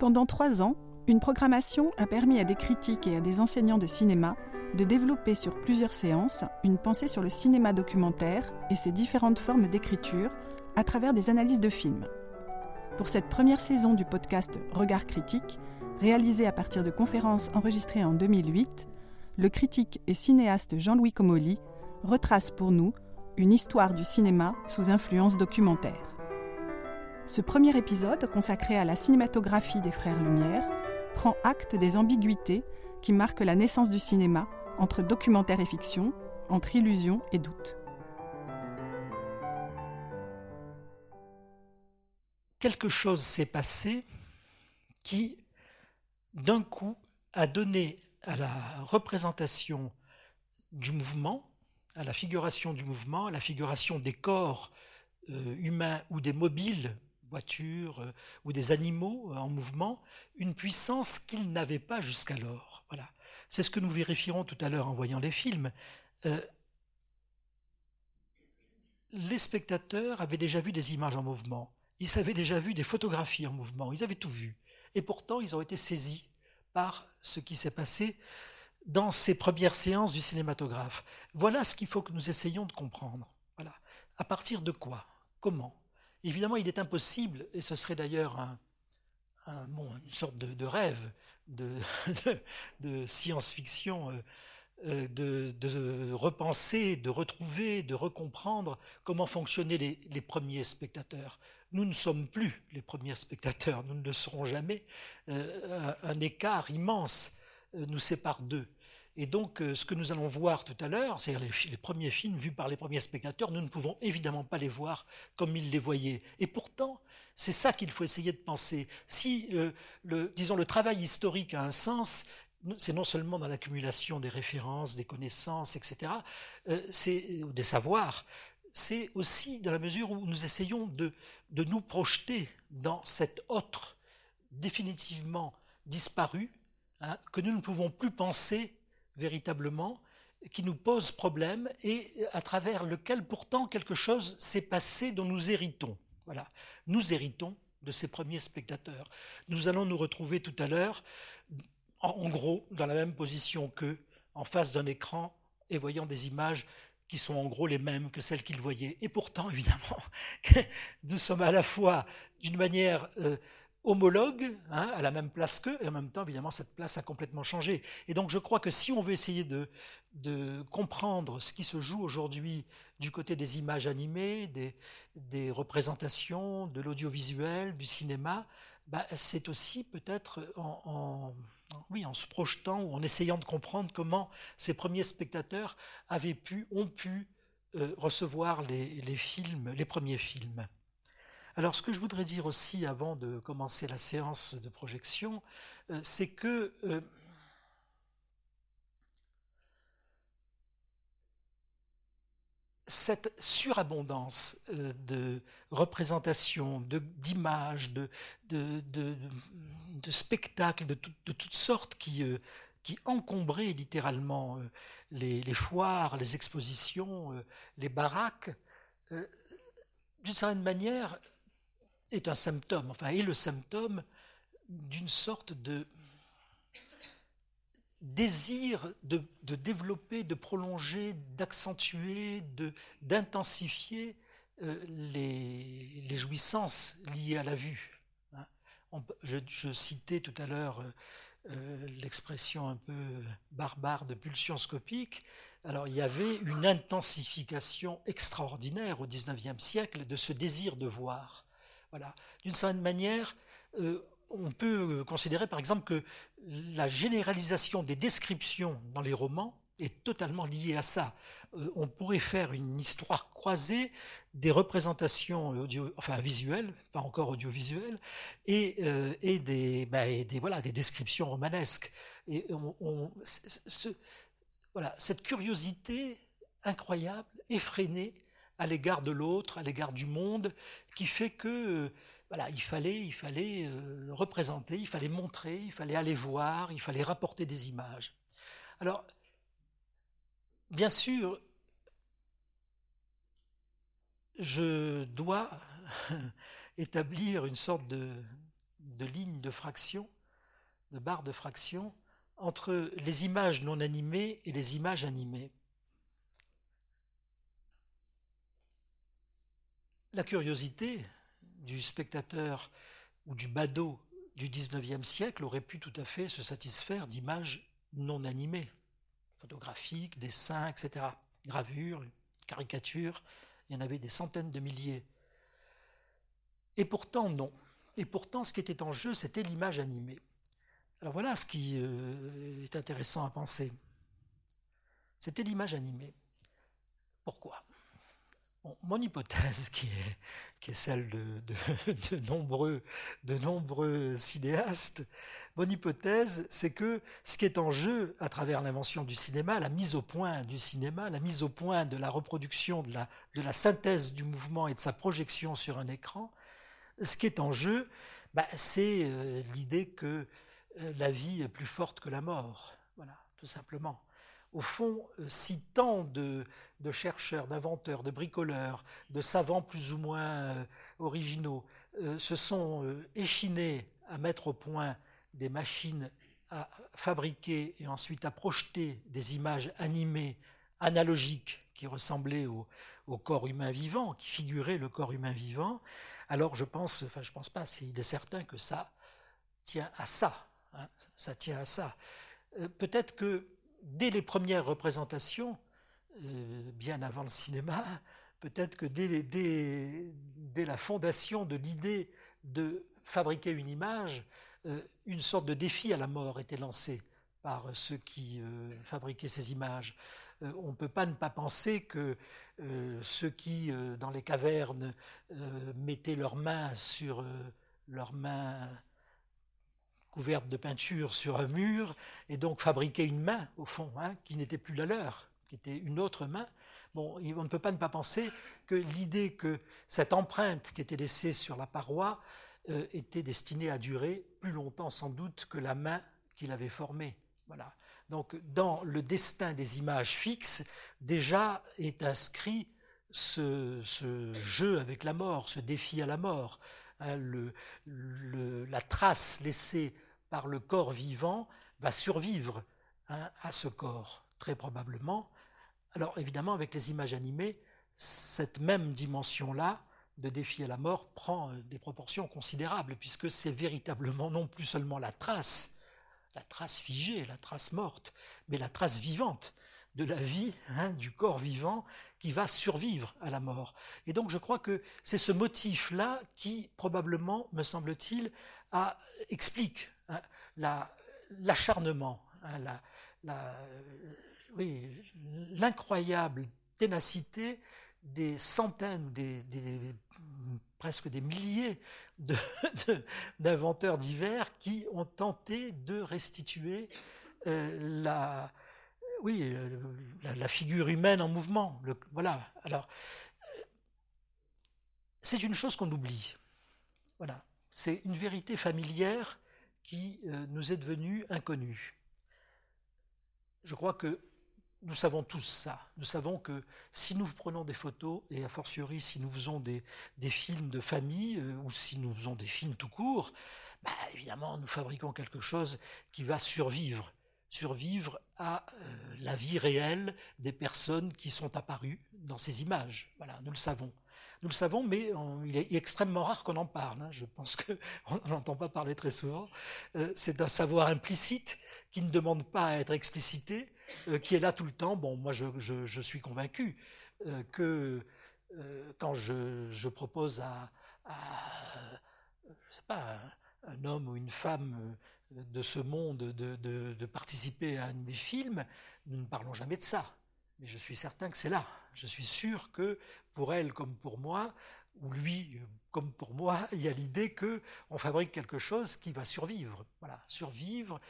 Pendant trois ans, une programmation a permis à des critiques et à des enseignants de cinéma de développer sur plusieurs séances une pensée sur le cinéma documentaire et ses différentes formes d'écriture à travers des analyses de films. Pour cette première saison du podcast Regard critique, réalisé à partir de conférences enregistrées en 2008, le critique et cinéaste Jean-Louis Comolli retrace pour nous une histoire du cinéma sous influence documentaire. Ce premier épisode, consacré à la cinématographie des Frères Lumière, prend acte des ambiguïtés qui marquent la naissance du cinéma entre documentaire et fiction, entre illusion et doute. Quelque chose s'est passé qui, d'un coup, a donné à la représentation du mouvement, à la figuration du mouvement, à la figuration des corps euh, humains ou des mobiles voitures euh, ou des animaux euh, en mouvement, une puissance qu'ils n'avaient pas jusqu'alors. Voilà. C'est ce que nous vérifierons tout à l'heure en voyant les films. Euh, les spectateurs avaient déjà vu des images en mouvement, ils avaient déjà vu des photographies en mouvement, ils avaient tout vu. Et pourtant, ils ont été saisis par ce qui s'est passé dans ces premières séances du cinématographe. Voilà ce qu'il faut que nous essayions de comprendre. Voilà. À partir de quoi? Comment? Évidemment, il est impossible, et ce serait d'ailleurs une sorte de, rêve de, science-fiction, euh, euh, de, repenser, de retrouver, de recomprendre comment fonctionnaient les, premiers spectateurs. Nous ne sommes plus les premiers spectateurs, nous ne le serons jamais. Euh, un, écart immense nous sépare d'eux. Et donc, ce que nous allons voir tout à l'heure, c'est-à-dire les, premiers films vus par les premiers spectateurs, nous ne pouvons évidemment pas les voir comme ils les voyaient. Et pourtant, c'est ça qu'il faut essayer de penser. Si, euh, le, travail historique a un sens, c'est non seulement dans l'accumulation des références, des connaissances, etc., euh, c'est des savoirs, c'est aussi dans la mesure où nous essayons de, nous projeter dans cet autre définitivement disparu, hein, que nous ne pouvons plus penser véritablement, qui nous pose problème et à travers lequel pourtant quelque chose s'est passé dont nous héritons. Nous héritons de ces premiers spectateurs. Nous allons nous retrouver tout à l'heure, en gros, dans la même position qu'eux, en face d'un écran et voyant des images qui sont en gros les mêmes que celles qu'ils voyaient. Et pourtant, évidemment, nous sommes à la fois, d'une manière euh, homologue, hein, à la même place qu'eux, et en même temps, évidemment, cette place a complètement changé. Et donc, je crois que si on veut essayer de, comprendre ce qui se joue aujourd'hui du côté des images animées, des, représentations, de l'audiovisuel, du cinéma, bah, c'est aussi peut-être en, se projetant ou en essayant de comprendre comment ces premiers spectateurs avaient pu, ont pu euh, recevoir les films, les premiers films. Alors ce que je voudrais dire aussi avant de commencer la séance de projection, euh, c'est que euh, cette surabondance euh, de représentations, d'images, de, de, spectacles de, toutes sortes qui, qui encombraient littéralement les, les, foires, les expositions, les baraques, d'une certaine manière, est un symptôme, enfin est le symptôme d'une sorte de désir de, développer, de prolonger, d'accentuer, d'intensifier euh, les, jouissances liées à la vue. Hein. je, citais tout à l'heure euh, euh, l'expression un peu barbare de pulsion scopique. Alors il y avait une intensification extraordinaire au XIXe siècle de ce désir de voir. Voilà. D'une certaine manière, on peut considérer par exemple que la généralisation des descriptions dans les romans est totalement liée à ça. Euh, on pourrait faire une histoire croisée des représentations enfin visuelles, pas encore audiovisuelles, et, euh, bah, des, voilà, des descriptions romanesques. Et on, voilà, cette curiosité incroyable, effréné à l'égard de l'autre, à l'égard du monde, qui fait que il fallait, euh, représenter, il fallait montrer, il fallait aller voir, il fallait rapporter des images. Alors, bien sûr, je dois établir une sorte de ligne de fraction, de barre de fraction, entre les images non animées et les images animées. La curiosité, du spectateur ou du badaud du XIXe siècle aurait pu tout à fait se satisfaire d'images non animées, photographiques, dessins, etc. Gravures, caricatures, il y en avait des centaines de milliers. Et pourtant, non. Et pourtant, ce qui était en jeu, c'était l'image animée. Alors voilà ce qui euh, est intéressant à penser. C'était l'image animée. Pourquoi? Mon hypothèse, qui est, celle de, nombreux, cinéastes, mon hypothèse, c'est que ce qui est en jeu à travers l'invention du cinéma, la mise au point du cinéma, la mise au point de la reproduction, de la, de la synthèse du mouvement et de sa projection sur un écran, ce qui est en jeu, bah, c'est euh, l'idée que euh, la vie est plus forte que la mort. Voilà, tout simplement au fond, euh, si tant de, chercheurs, d'inventeurs, de bricoleurs, de savants plus ou moins euh, originaux euh, se sont échinés à mettre au point des machines à fabriquer et ensuite à projeter des images animées, analogiques, qui ressemblaient au, corps humain vivant, qui figuraient le corps humain vivant, alors je pense, enfin je pense pas, il est certain que ça tient à ça, hein, ça tient à ça. Peut-être que dès les premières représentations, euh, bien avant le cinéma, peut-être que dès, la fondation de l'idée de fabriquer une image, euh, une sorte de défi à la mort était lancé par ceux qui euh, fabriquaient ces images. on ne peut pas ne pas penser que ceux qui, dans les cavernes, mettaient leurs mains sur leurs mains couverte de peinture sur un mur, et donc fabriquer une main, au fond, hein, qui n'était plus la leur, qui était une autre main. Bon, on ne peut pas ne pas penser que l'idée que cette empreinte qui était laissée sur la paroi euh, était destinée à durer plus longtemps sans doute que la main qu'il avait formée. Voilà. Donc, dans le destin des images fixes, déjà est inscrit ce, jeu avec la mort, ce défi à la mort. Hein, la trace laissée par le corps vivant va survivre hein, à ce corps, très probablement. Alors évidemment, avec les images animées, cette même dimension-là de défi à la mort prend euh, des proportions considérables, puisque c'est véritablement non plus seulement la trace, la trace figée, la trace morte, mais la trace vivante de la vie, hein, du corps vivant, qui va survivre à la mort. Et donc je crois que c'est ce motif-là qui, probablement, me semble-t-il, explique hein, l'acharnement, hein, l'incroyable ténacité des centaines, des, presque des milliers d'inventeurs divers qui ont tenté de restituer euh, la, oui, euh, la, figure humaine en mouvement. voilà. Alors, euh, c'est une chose qu'on oublie. Voilà. C'est une vérité familière qui euh, nous est devenue inconnue. Je crois que nous savons tous ça. Nous savons que si nous prenons des photos, et a fortiori si nous faisons des, films de famille, ou si nous faisons des films tout court, bah, évidemment, nous fabriquons quelque chose qui va survivre survivre à euh, la vie réelle des personnes qui sont apparues dans ces images. Voilà, nous le savons. Nous le savons, mais il est extrêmement rare qu'on en parle. Hein. Je pense qu'on n'entend pas parler très souvent. Euh, c'est un savoir implicite qui ne demande pas à être explicité, euh, qui est là tout le temps. Bon, moi, je, suis convaincu que quand je, propose à, je sais pas, un homme ou une femme de ce monde de, participer à un de mes films, nous ne parlons jamais de ça. Mais je suis certain que c'est là. Je suis sûr que pour elle comme pour moi, ou lui comme pour moi, il y a l'idée que on fabrique quelque chose qui va survivre. Voilà, survivre.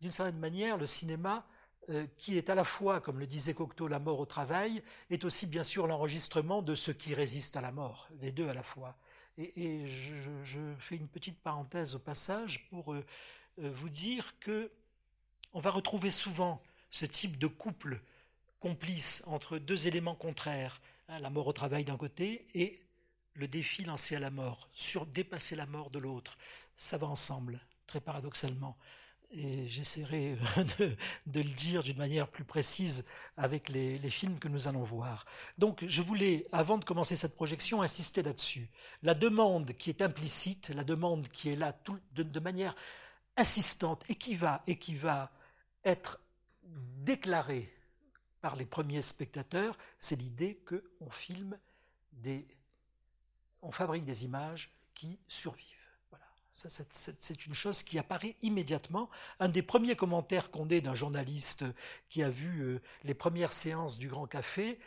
D'une certaine manière, le cinéma euh, qui est à la fois, comme le disait Cocteau, la mort au travail, est aussi bien sûr l'enregistrement de ce qui résiste à la mort, les deux à la fois. Et, je, fais une petite parenthèse au passage pour euh, vous dire que on va retrouver souvent ce type de couple complice entre deux éléments contraires, hein, la mort au travail d'un côté et le défi lancé à la mort, sur dépasser la mort de l'autre. Ça va ensemble, très paradoxalement et j'essaierai de, le dire d'une manière plus précise avec les, films que nous allons voir. Donc je voulais, avant de commencer cette projection, insister là-dessus. La demande qui est implicite, la demande qui est là de, manière insistante et qui va, et qui va être déclarée par les premiers spectateurs, c'est l'idée qu'on filme des... on fabrique des images qui survivent. C'est une chose qui apparaît immédiatement. Un des premiers commentaires qu'on ait d'un journaliste qui a vu euh, les premières séances du Grand Café,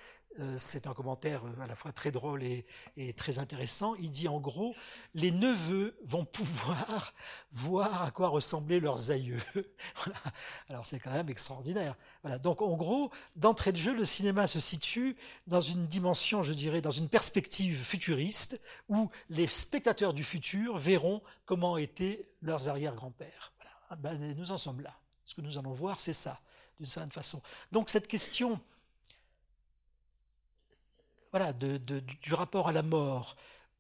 c'est un commentaire euh, à la fois très drôle et, très intéressant. Il dit en gros, les neveux vont pouvoir voir à quoi ressemblaient leurs aïeux. Alors c'est quand même extraordinaire. Voilà. Donc en gros, d'entrée de jeu, le cinéma se situe dans une dimension, je dirais, dans une perspective futuriste où les spectateurs du futur verront comment étaient leurs arrière-grands-pères. Ah ben, nous en sommes là. Ce que nous allons voir, c'est ça, d'une certaine façon. Donc cette question voilà, du rapport à la mort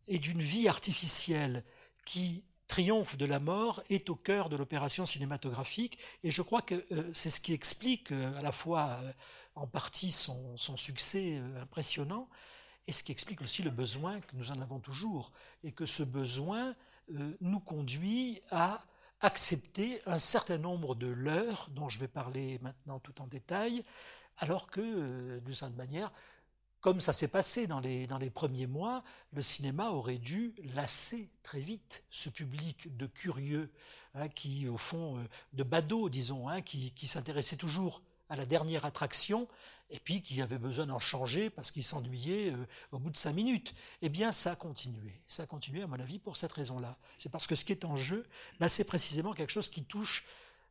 et d'une vie artificielle qui triomphe de la mort est au cœur de l'opération cinématographique. Et je crois que euh, c'est ce qui explique euh, à la fois euh, en partie son, succès impressionnant et ce qui explique aussi le besoin que nous en avons toujours. Et que ce besoin nous conduit à accepter un certain nombre de l'heure, dont je vais parler maintenant tout en détail, alors que, d'une certaine manière, comme ça s'est passé dans les, dans les premiers mois, le cinéma aurait dû lasser très vite ce public de curieux, hein, qui, au fond, euh, de badauds, disons, hein, qui, qui s'intéressait toujours à la dernière attraction, et puis qui avait besoin d'en changer parce qu'il s'ennuyait euh, au bout de cinq minutes. Eh bien, ça a continué. Ça a continué, à mon avis, pour cette raison-là. C'est parce que ce qui est en jeu, bah, c'est précisément quelque chose qui touche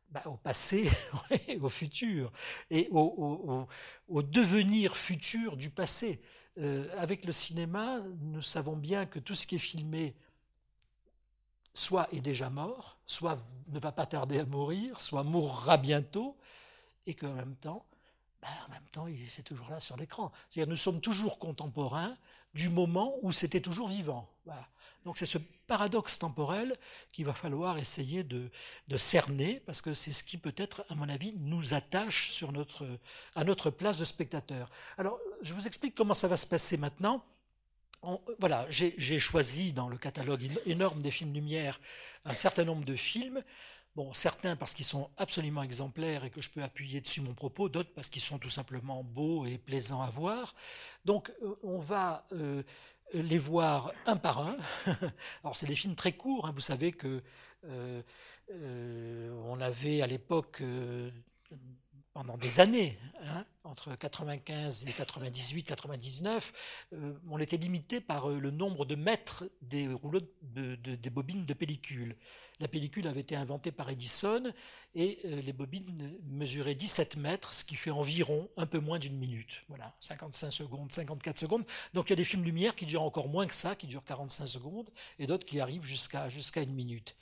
bah, au passé, au futur, et au, devenir futur du passé. Euh, avec le cinéma, nous savons bien que tout ce qui est filmé, soit est déjà mort, soit ne va pas tarder à mourir, soit mourra bientôt, et qu'en même temps, bah, en c'est toujours là sur l'écran. C'est-à-dire, nous sommes toujours contemporains du moment où c'était toujours vivant. Donc c'est ce paradoxe temporel qu'il va falloir essayer de, cerner, parce que c'est ce qui peut-être, à mon avis, nous attache à notre place de spectateur. Alors, je vous explique comment ça va se passer maintenant. voilà, j'ai choisi dans le catalogue énorme des films Lumière un certain nombre de films. Bon, certains parce qu'ils sont absolument exemplaires et que je peux appuyer dessus mon propos, d'autres parce qu'ils sont tout simplement beaux et plaisants à voir. Donc, euh, on va euh, les voir un par un. Alors c'est des films très courts, hein. vous savez que euh, euh, on avait à l'époque euh, pendant des années, hein, entre 95 et 98, 99, on était limité par le nombre de mètres des rouleaux des bobines de pellicule. La pellicule avait été inventée par Edison et euh, les bobines mesuraient 17 mètres, ce qui fait environ un peu moins d'une minute. Voilà, 55 secondes, 54 secondes. Donc il y a des films lumière qui durent encore moins que ça, qui durent 45 secondes, et d'autres qui arrivent jusqu'à une minute.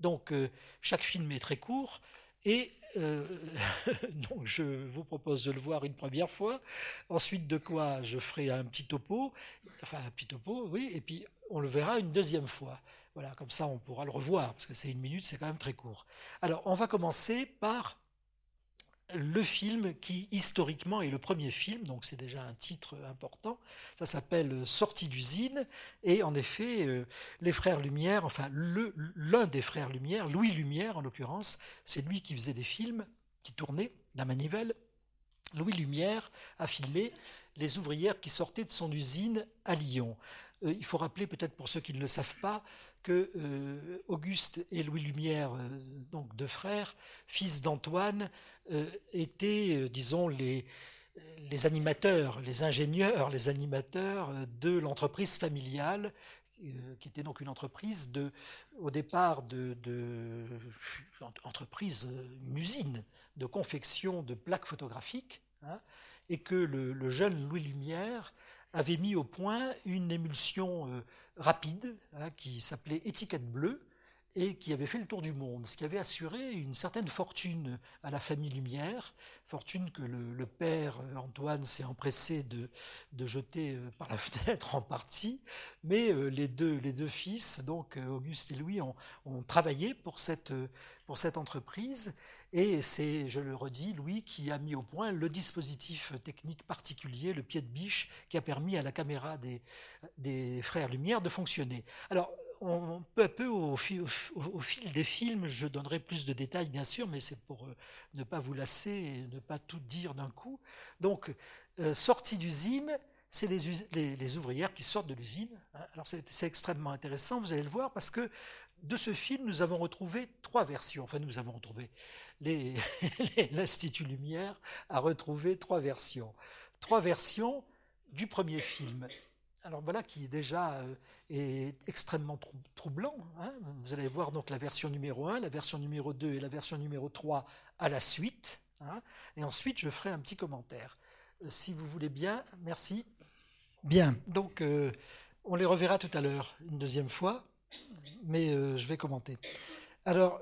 Donc euh, chaque film est très court. Et euh, je vous propose de le voir une première fois. Ensuite de quoi je ferai un petit topo, enfin un petit topo, oui, et puis on le verra une deuxième fois. Voilà, comme ça on pourra le revoir, parce que c'est une minute, c'est quand même très court. Alors, on va commencer par le film qui, historiquement, est le premier film, donc c'est déjà un titre important. Ça s'appelle Sortie d'usine, et en effet, euh, les frères Lumière, enfin l'un des frères Lumière, Louis Lumière en l'occurrence, c'est lui qui faisait des films, qui tournait la manivelle. Louis Lumière a filmé les ouvrières qui sortaient de son usine à Lyon. Euh, il faut rappeler, peut-être pour ceux qui ne le savent pas, que euh, Auguste et Louis Lumière, euh, donc deux frères, fils d'Antoine, euh, étaient, disons, les, les animateurs, les ingénieurs, les animateurs de l'entreprise familiale qui était donc une entreprise de, au départ de, entreprise, une usine de confection de plaques photographiques, hein, et que le, jeune Louis Lumière avait mis au point une émulsion rapide hein, qui s'appelait étiquette bleue, et qui avait fait le tour du monde, ce qui avait assuré une certaine fortune à la famille Lumière, fortune que le, père euh, Antoine s'est empressé de, de, jeter euh, par la fenêtre en partie, mais euh, les deux, les deux fils, donc Auguste et Louis, ont, ont travaillé pour cette, pour cette entreprise, et c'est, je le redis, Louis qui a mis au point le dispositif technique particulier, le pied de biche, qui a permis à la caméra des, des frères Lumière de fonctionner. Alors, on, peu à peu, au, fil des films, je donnerai plus de détails, bien sûr, mais c'est pour euh, ne pas vous lasser et ne pas tout dire d'un coup. Donc, euh, sortie d'usine, c'est les, ouvrières qui sortent de l'usine. Hein. Alors, c'est extrêmement intéressant, vous allez le voir, parce que de ce film, nous avons retrouvé trois versions. Enfin, nous avons retrouvé. L'Institut Lumière a retrouvé trois versions. Trois versions du premier film alors voilà qui déjà euh, est extrêmement troublant. Hein. Vous allez voir donc la version numéro 1, la version numéro 2 et la version numéro 3 à la suite. Hein. Et ensuite, je ferai un petit commentaire. Euh, si vous voulez bien, merci. Bien, donc euh, on les reverra tout à l'heure une deuxième fois, mais je vais commenter. Alors,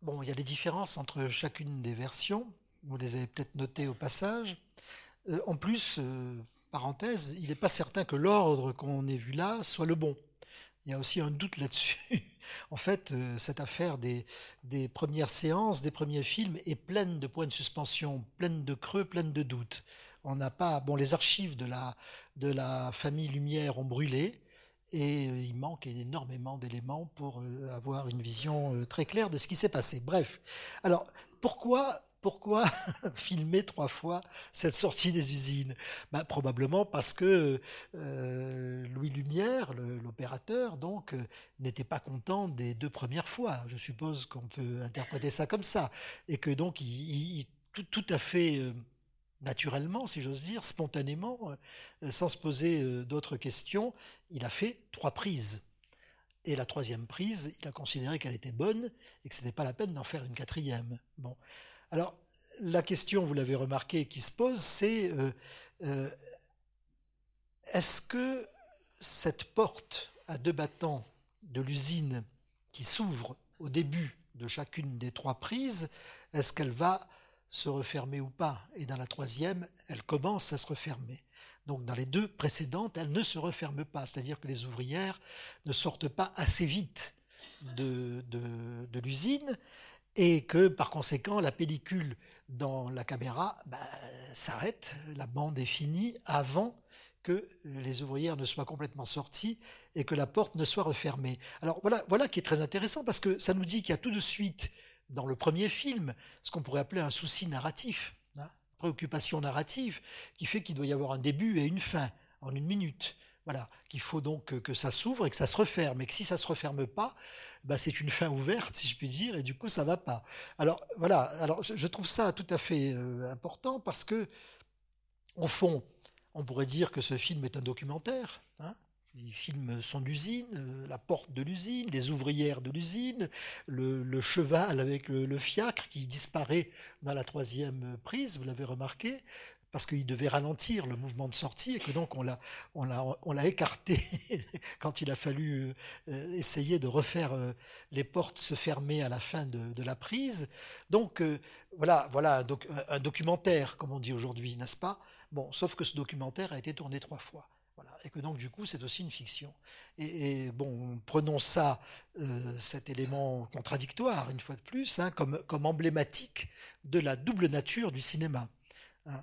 bon, il y a des différences entre chacune des versions. Vous les avez peut-être notées au passage. en plus, il n'est pas certain que l'ordre qu'on ait vu là soit le bon. Il y a aussi un doute là-dessus. en fait, euh, cette affaire des, premières séances, des premiers films, est pleine de points de suspension, pleine de creux, pleine de doutes. On n'a pas, bon, les archives de la, de la famille Lumière ont brûlé, et euh, il manque énormément d'éléments pour euh, avoir une vision très claire de ce qui s'est passé. Bref, alors pourquoi pourquoi filmer trois fois cette sortie des usines? Ben, Probablement parce que euh, Louis Lumière, l'opérateur, donc, euh, n'était pas content des deux premières fois. Je suppose qu'on peut interpréter ça comme ça. Et que donc, il, tout, à fait euh, naturellement, si j'ose dire, spontanément, sans se poser d'autres questions, il a fait trois prises. Et la troisième prise, il a considéré qu'elle était bonne et que ce n'était pas la peine d'en faire une quatrième. Bon. Alors, la question, vous l'avez remarqué, qui se pose, c'est euh, euh, est-ce que cette porte à deux battants de l'usine qui s'ouvre au début de chacune des trois prises, est-ce qu'elle va se refermer ou pas? Et dans la troisième, elle commence à se refermer. Donc dans les deux précédentes, elle ne se referme pas, c'est-à-dire que les ouvrières ne sortent pas assez vite de, de l'usine et que par conséquent la pellicule dans la caméra bah, s'arrête, la bande est finie avant que les ouvrières ne soient complètement sorties et que la porte ne soit refermée. Alors voilà, voilà qui est très intéressant parce que ça nous dit qu'il y a tout de suite dans le premier film ce qu'on pourrait appeler un souci narratif, hein, préoccupation narrative, qui fait qu'il doit y avoir un début et une fin en une minute. Voilà, qu'il faut donc que ça s'ouvre et que ça se referme, et que si ça se referme pas, bah, c'est une fin ouverte, si je puis dire, et du coup, ça va pas. Alors, voilà, je, trouve ça tout à fait euh, important parce que, au fond, on pourrait dire que ce film est un documentaire. Hein il filme son usine, euh, la porte de l'usine, les ouvrières de l'usine, le, cheval avec le, fiacre qui disparaît dans la troisième prise, vous l'avez remarqué parce qu'il devait ralentir le mouvement de sortie et que donc on l'a, on l'a, on l'a écarté quand il a fallu euh, essayer de refaire euh, les portes se fermer à la fin de, la prise. Donc euh, voilà, voilà un, documentaire comme on dit aujourd'hui, n'est-ce pas? Bon, sauf que ce documentaire a été tourné trois fois. Voilà, et que donc du coup c'est aussi une fiction. Et, bon, prenons ça, cet élément contradictoire une fois de plus, hein, comme, comme emblématique de la double nature du cinéma. Hein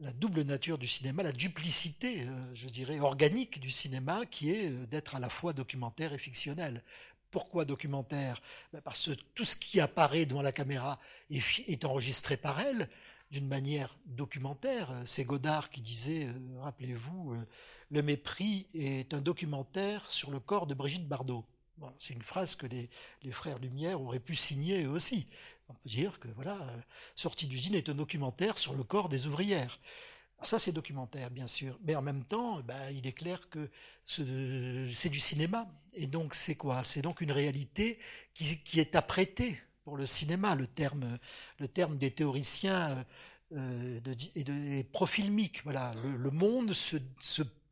la double nature du cinéma, la duplicité, euh, je dirais, organique du cinéma, qui est euh, d'être à la fois documentaire et fictionnel. Pourquoi documentaire? Ben, Parce que tout ce qui apparaît devant la caméra est, enregistré par elle d'une manière documentaire. C'est Godard qui disait, euh, rappelez-vous, Le mépris est un documentaire sur le corps de Brigitte Bardot. c'est une phrase que les, les, frères Lumière auraient pu signer eux aussi. On peut dire que voilà, Sortie d'usine est un documentaire sur le corps des ouvrières. ça, c'est documentaire, bien sûr. Mais en même temps, ben, il est clair que c'est du cinéma. Et donc, c'est quoi? C'est donc une réalité qui, qui, est apprêtée pour le cinéma. Le terme, le terme des théoriciens euh, de, profilmique. Voilà, le, monde se,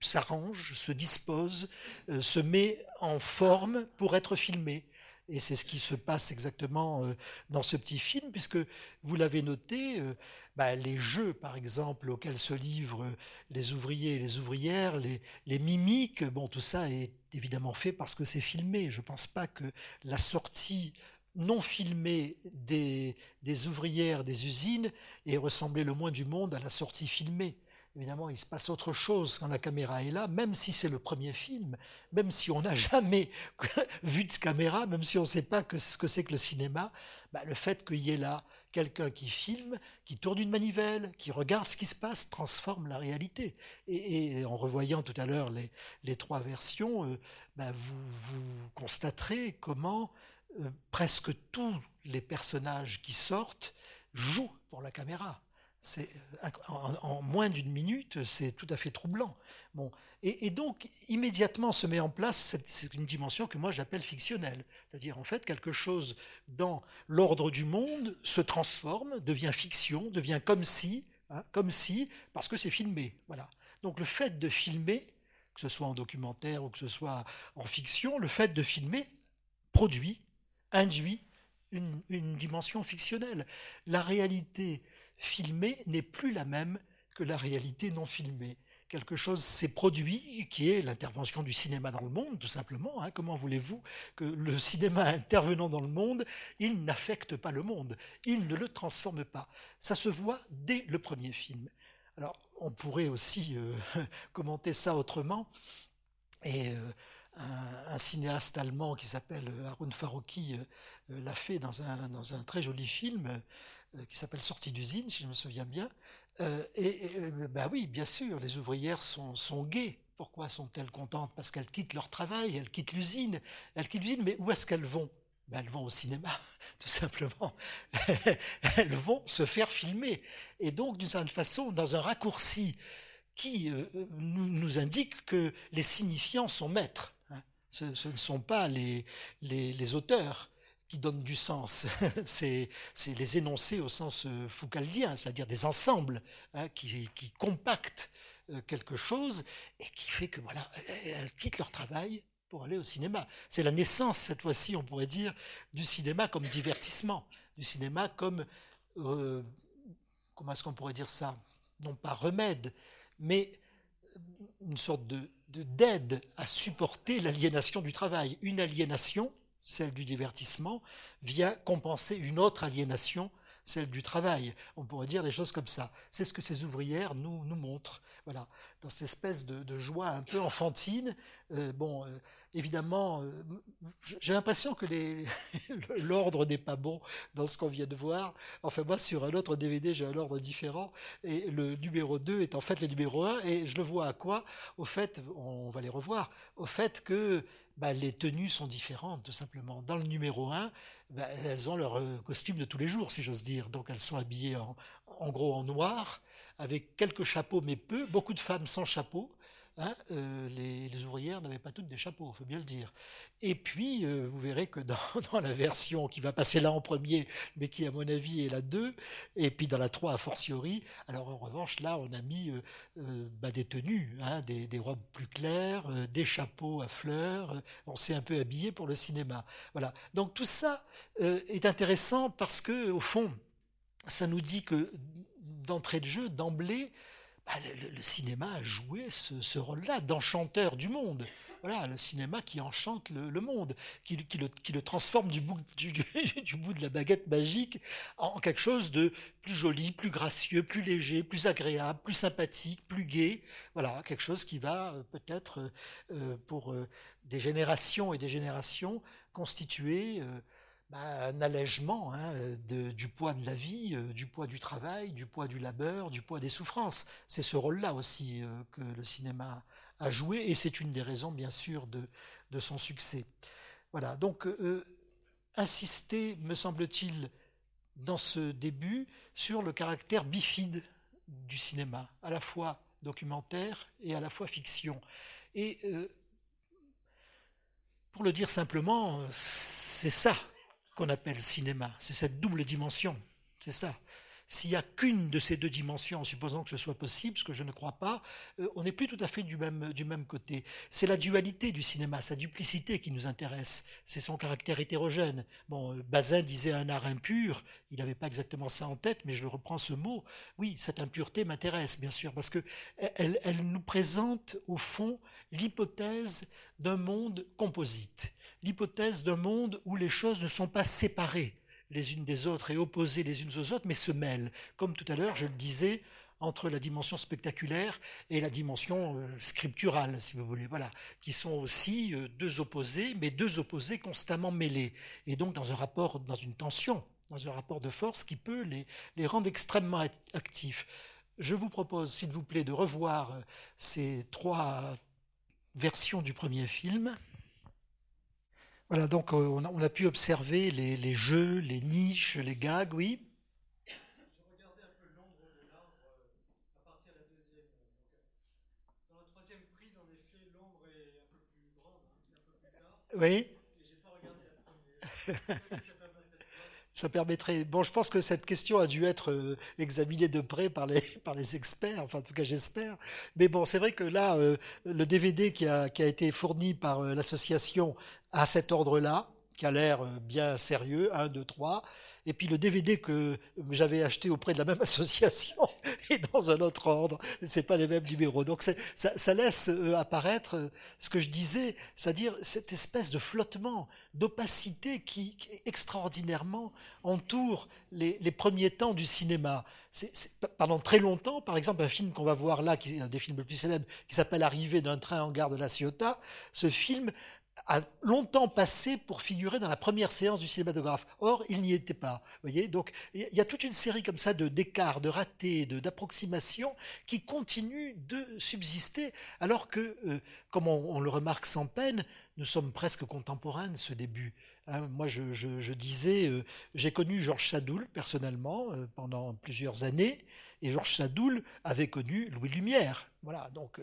s'arrange, se dispose, euh, se met en forme pour être filmé. Et c'est ce qui se passe exactement euh, dans ce petit film, puisque vous l'avez noté, euh, bah, les jeux, par exemple, auxquels se livrent les ouvriers et les ouvrières, les, les mimiques, bon, tout ça est évidemment fait parce que c'est filmé. Je ne pense pas que la sortie non filmée des, des ouvrières des usines ait ressemblé le moins du monde à la sortie filmée évidemment, il se passe autre chose quand la caméra est là, même si c'est le premier film, même si on n'a jamais vu de caméra, même si on ne sait pas ce que c'est que le cinéma, bah, le fait qu'il y ait là quelqu'un qui filme, qui tourne une manivelle, qui regarde ce qui se passe, transforme la réalité. Et, en revoyant tout à l'heure les, trois versions, euh, bah, vous, constaterez comment euh, presque tous les personnages qui sortent jouent pour la caméra euh, en, moins d'une minute, c'est tout à fait troublant. Bon, et, donc immédiatement se met en place une dimension que moi j'appelle fictionnelle, c'est-à-dire en fait quelque chose dans l'ordre du monde se transforme, devient fiction, devient comme si, hein, comme si, parce que c'est filmé. Voilà. Donc le fait de filmer, que ce soit en documentaire ou que ce soit en fiction, le fait de filmer produit, induit une dimension fictionnelle. La réalité filmée n'est plus la même que la réalité non filmée. Quelque chose s'est produit qui est l'intervention du cinéma dans le monde, tout simplement. Hein. Comment voulez-vous que le cinéma intervenant dans le monde, il n'affecte pas le monde, il ne le transforme pas. Ça se voit dès le premier film. Alors, on pourrait aussi euh, commenter ça autrement. Et euh, un, cinéaste allemand qui s'appelle Harun Farouki euh, l'a fait dans un, dans un, très joli film qui s'appelle Sortie d'usine, si je me souviens bien. Euh, et, bah oui, bien sûr, les ouvrières sont, sont gaies. Pourquoi sont-elles contentes? Parce qu'elles quittent leur travail, elles quittent l'usine. Elles quittent l'usine, mais où est-ce qu'elles vont? Ben, Elles vont au cinéma, tout simplement. elles vont se faire filmer. Et donc, d'une certaine façon, dans un raccourci qui euh, nous, indique que les signifiants sont maîtres. Hein. Ce, ne sont pas les, les auteurs qui donnent du sens. c'est les énoncés au sens euh, foucaldien, c'est-à-dire des ensembles hein, qui, qui, compactent euh, quelque chose et qui fait que voilà, elles quittent leur travail pour aller au cinéma. C'est la naissance, cette fois-ci, on pourrait dire, du cinéma comme divertissement, du cinéma comme, euh, comment est-ce qu'on pourrait dire ça? Non pas remède, mais une sorte de d'aide à supporter l'aliénation du travail. Une aliénation celle du divertissement, vient compenser une autre aliénation, celle du travail. On pourrait dire des choses comme ça. C'est ce que ces ouvrières nous, nous montrent. Voilà, dans cette espèce de, joie un peu enfantine. Euh, bon, euh, évidemment, euh, j'ai l'impression que l'ordre n'est pas bon dans ce qu'on vient de voir. Enfin, moi, sur un autre DVD, j'ai un ordre différent. Et le numéro 2 est en fait le numéro 1. Et je le vois à quoi? Au fait, on va les revoir, au fait que bah, les tenues sont différentes, tout simplement. Dans le numéro 1, bah, elles ont leur euh, costume de tous les jours, si j'ose dire. Donc elles sont habillées en, en gros en noir, avec quelques chapeaux, mais peu, beaucoup de femmes sans chapeau. Hein, euh, les, ouvrières n'avaient pas toutes des chapeaux, il faut bien le dire. Et puis, euh, vous verrez que dans, la version qui va passer là en premier, mais qui à mon avis est la 2, et puis dans la 3 a fortiori, alors en revanche là on a mis euh, bah, des tenues, hein, des, des, robes plus claires, des chapeaux à fleurs, on s'est un peu habillé pour le cinéma. Voilà. Donc tout ça est intéressant parce que au fond, ça nous dit que d'entrée de jeu, d'emblée, bah, le, cinéma a joué ce, rôle-là d'enchanteur du monde. Voilà, le cinéma qui enchante le, monde, qui, le, transforme du bout, du, bout, de la baguette magique en quelque chose de plus joli, plus gracieux, plus léger, plus agréable, plus sympathique, plus gai. Voilà, quelque chose qui va euh, peut-être euh, euh, pour des générations et des générations constituer bah, un allègement hein, du poids de la vie, euh, du poids du travail, du poids du labeur, du poids des souffrances. C'est ce rôle-là aussi euh, que le cinéma a joué et c'est une des raisons, bien sûr, de, son succès. Voilà, donc euh, insister, me semble-t-il, dans ce début, sur le caractère bifide du cinéma, à la fois documentaire et à la fois fiction. Et pour le dire simplement, c'est ça qu'on appelle cinéma, c'est cette double dimension, c'est ça. S'il n'y a qu'une de ces deux dimensions, en supposant que ce soit possible, ce que je ne crois pas, euh, on n'est plus tout à fait du même, du même côté. C'est la dualité du cinéma, sa duplicité qui nous intéresse. C'est son caractère hétérogène. Bon, euh, Bazin disait un art impur, il n'avait pas exactement ça en tête, mais je reprends ce mot. Oui, cette impureté m'intéresse, bien sûr, parce que elle, elle nous présente, au fond, l'hypothèse d'un monde composite, l'hypothèse d'un monde où les choses ne sont pas séparées les unes des autres et opposées les unes aux autres, mais se mêlent. Comme tout à l'heure, je le disais, entre la dimension spectaculaire et la dimension euh, scripturale, si vous voulez, voilà, qui sont aussi euh, deux opposés, mais deux opposés constamment mêlés, et donc dans un rapport, dans une tension, dans un rapport de force qui peut les, les rendre extrêmement actifs. Je vous propose, s'il vous plaît, de revoir euh, ces trois versions du premier film. Voilà, donc euh, on a, pu observer les, jeux, les niches, les gags, oui. Oui. Et pas regardé la première. ça permettrait. Bon, je pense que cette question a dû être euh, examinée de près par les, par les experts, enfin, en tout cas, j'espère. Mais bon, c'est vrai que là, euh, le DVD qui a, été fourni par euh, l'association a cet ordre-là, qui a l'air bien sérieux, 1, 2, 3. Et puis le DVD que j'avais acheté auprès de la même association est dans un autre ordre. C'est pas les mêmes numéros. Donc ça, laisse euh, apparaître euh, ce que je disais, c'est-à-dire cette espèce de flottement, d'opacité qui, extraordinairement entoure les, les, premiers temps du cinéma. pendant très longtemps, par exemple, un film qu'on va voir là, qui est un des films les plus célèbres, qui s'appelle Arrivée d'un train en gare de la Ciotat, ce film a longtemps passé pour figurer dans la première séance du cinématographe. Or, il n'y était pas. Voyez, donc il y a toute une série comme ça d'écarts, de ratés, d'approximations qui continuent de subsister, alors que, euh, comme on, le remarque sans peine, nous sommes presque contemporains de ce début. Hein. moi, je, disais, euh, j'ai connu Georges Sadoul personnellement euh, pendant plusieurs années, et Georges Sadoul avait connu Louis Lumière. Voilà, donc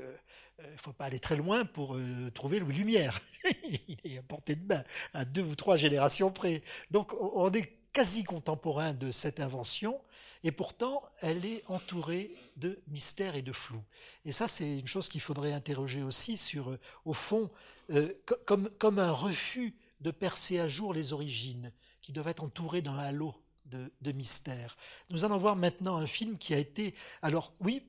il euh, ne faut pas aller très loin pour euh, trouver Louis Lumière. il est à portée de main, à deux ou trois générations près. Donc on est quasi contemporain de cette invention, et pourtant elle est entourée de mystères et de flou. Et ça, c'est une chose qu'il faudrait interroger aussi sur, euh, au fond, comme, comme un refus de percer à jour les origines, qui doivent être entourées d'un halo de, de mystères. Nous allons voir maintenant un film qui a été... Alors oui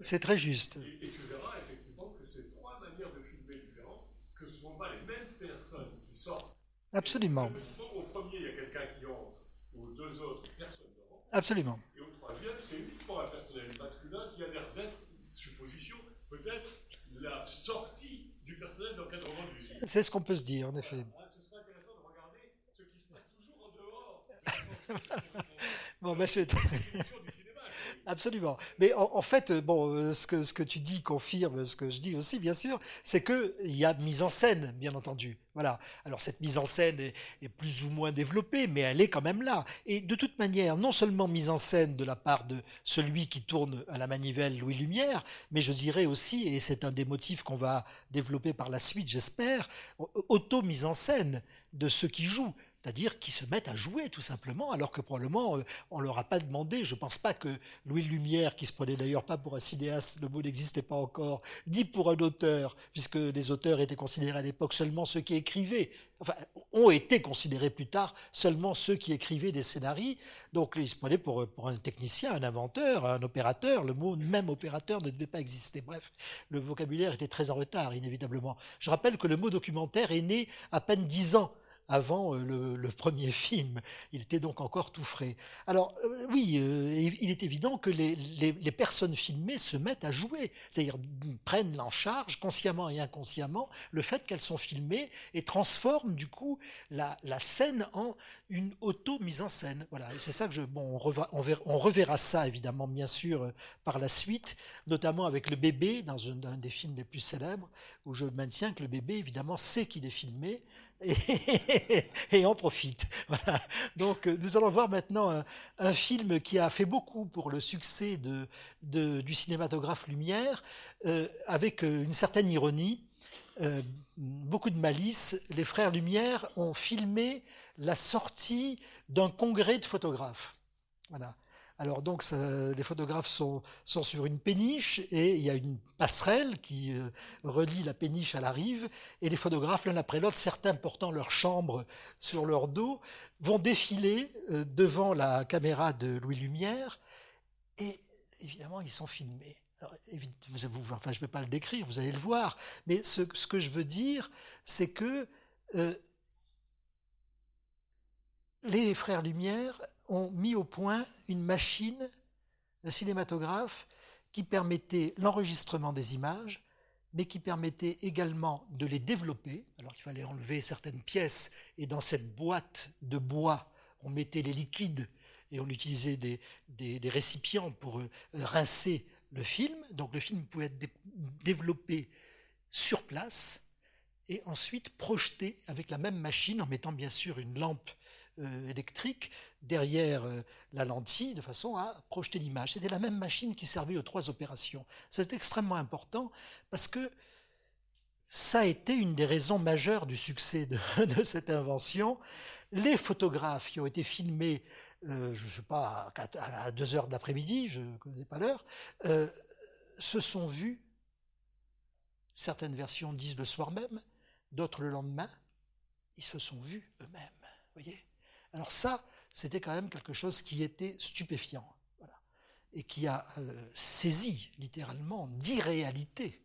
C'est très juste. Et, tu verras effectivement que c'est trois manières de filmer différentes, que ce ne sont pas les mêmes personnes qui sortent. Absolument. Au premier, il y a quelqu'un qui entre, aux deux autres, personne ne rentre. Absolument. Et au troisième, c'est uniquement un personnage masculin qui a l'air d'être, supposition, peut-être la sortie du personnage d'encadrement du film. C'est ce qu'on peut se dire, en effet. Ah, ce serait intéressant de regarder ce qui se passe toujours en dehors. bon, ben c'est. Absolument. Mais en, fait, bon, euh, ce que, ce que tu dis confirme ce que je dis aussi, bien sûr, c'est qu'il y a mise en scène, bien entendu. Voilà. Alors cette mise en scène est, plus ou moins développée, mais elle est quand même là. Et de toute manière, non seulement mise en scène de la part de celui qui tourne à la manivelle Louis Lumière, mais je dirais aussi, et c'est un des motifs qu'on va développer par la suite, j'espère, auto-mise en scène de ceux qui jouent c'est-à-dire qui se mettent à jouer tout simplement, alors que probablement euh, on leur a pas demandé. Je pense pas que Louis Lumière, qui se prenait d'ailleurs pas pour un cinéaste, le mot n'existait pas encore, dit pour un auteur, puisque les auteurs étaient considérés à l'époque seulement ceux qui écrivaient, enfin ont été considérés plus tard seulement ceux qui écrivaient des scénarios. Donc ils se prenaient pour, pour un technicien, un inventeur, un opérateur. Le mot même opérateur ne devait pas exister. Bref, le vocabulaire était très en retard, inévitablement. Je rappelle que le mot documentaire est né à peine dix ans avant le, premier film. Il était donc encore tout frais. Alors oui, il est évident que les, personnes filmées se mettent à jouer, c'est-à-dire prennent en charge consciemment et inconsciemment le fait qu'elles sont filmées et transforment du coup la, scène en une auto-mise en scène. Voilà, et c'est ça que je... Bon, on, on, reverra ça évidemment bien sûr par la suite, notamment avec le bébé dans un, des films les plus célèbres, où je maintiens que le bébé évidemment sait qu'il est filmé et, en profite. Donc nous allons voir maintenant un, film qui a fait beaucoup pour le succès de, du cinématographe Lumière, euh, avec une certaine ironie. Euh, beaucoup de malice, les frères Lumière ont filmé la sortie d'un congrès de photographes. Voilà. Alors donc les photographes sont, sur une péniche et il y a une passerelle qui euh, relie la péniche à la rive et les photographes l'un après l'autre, certains portant leur chambre sur leur dos, vont défiler euh, devant la caméra de Louis Lumière et évidemment ils sont filmés. Alors, vous, enfin, je ne vais pas le décrire, vous allez le voir, mais ce, ce que je veux dire, c'est que euh, les frères Lumière ont mis au point une machine, un cinématographe, qui permettait l'enregistrement des images, mais qui permettait également de les développer. Alors il fallait enlever certaines pièces, et dans cette boîte de bois, on mettait les liquides et on utilisait des, récipients pour euh, rincer le film. Donc le film pouvait être développé sur place et ensuite projeté avec la même machine en mettant bien sûr une lampe euh, électrique derrière euh, la lentille de façon à projeter l'image. C'était la même machine qui servait aux trois opérations. C'est extrêmement important parce que ça a été une des raisons majeures du succès de, cette invention. Les photographes qui ont été filmés, euh, je ne sais pas, à 2 heures d'après-midi, je ne connais pas l'heure, se sont vus, certaines versions disent le soir même, d'autres le lendemain, ils se sont vus eux-mêmes. Voyez alors ça, c'était quand même quelque chose qui était stupéfiant, et qui a euh, saisi littéralement d'irréalité.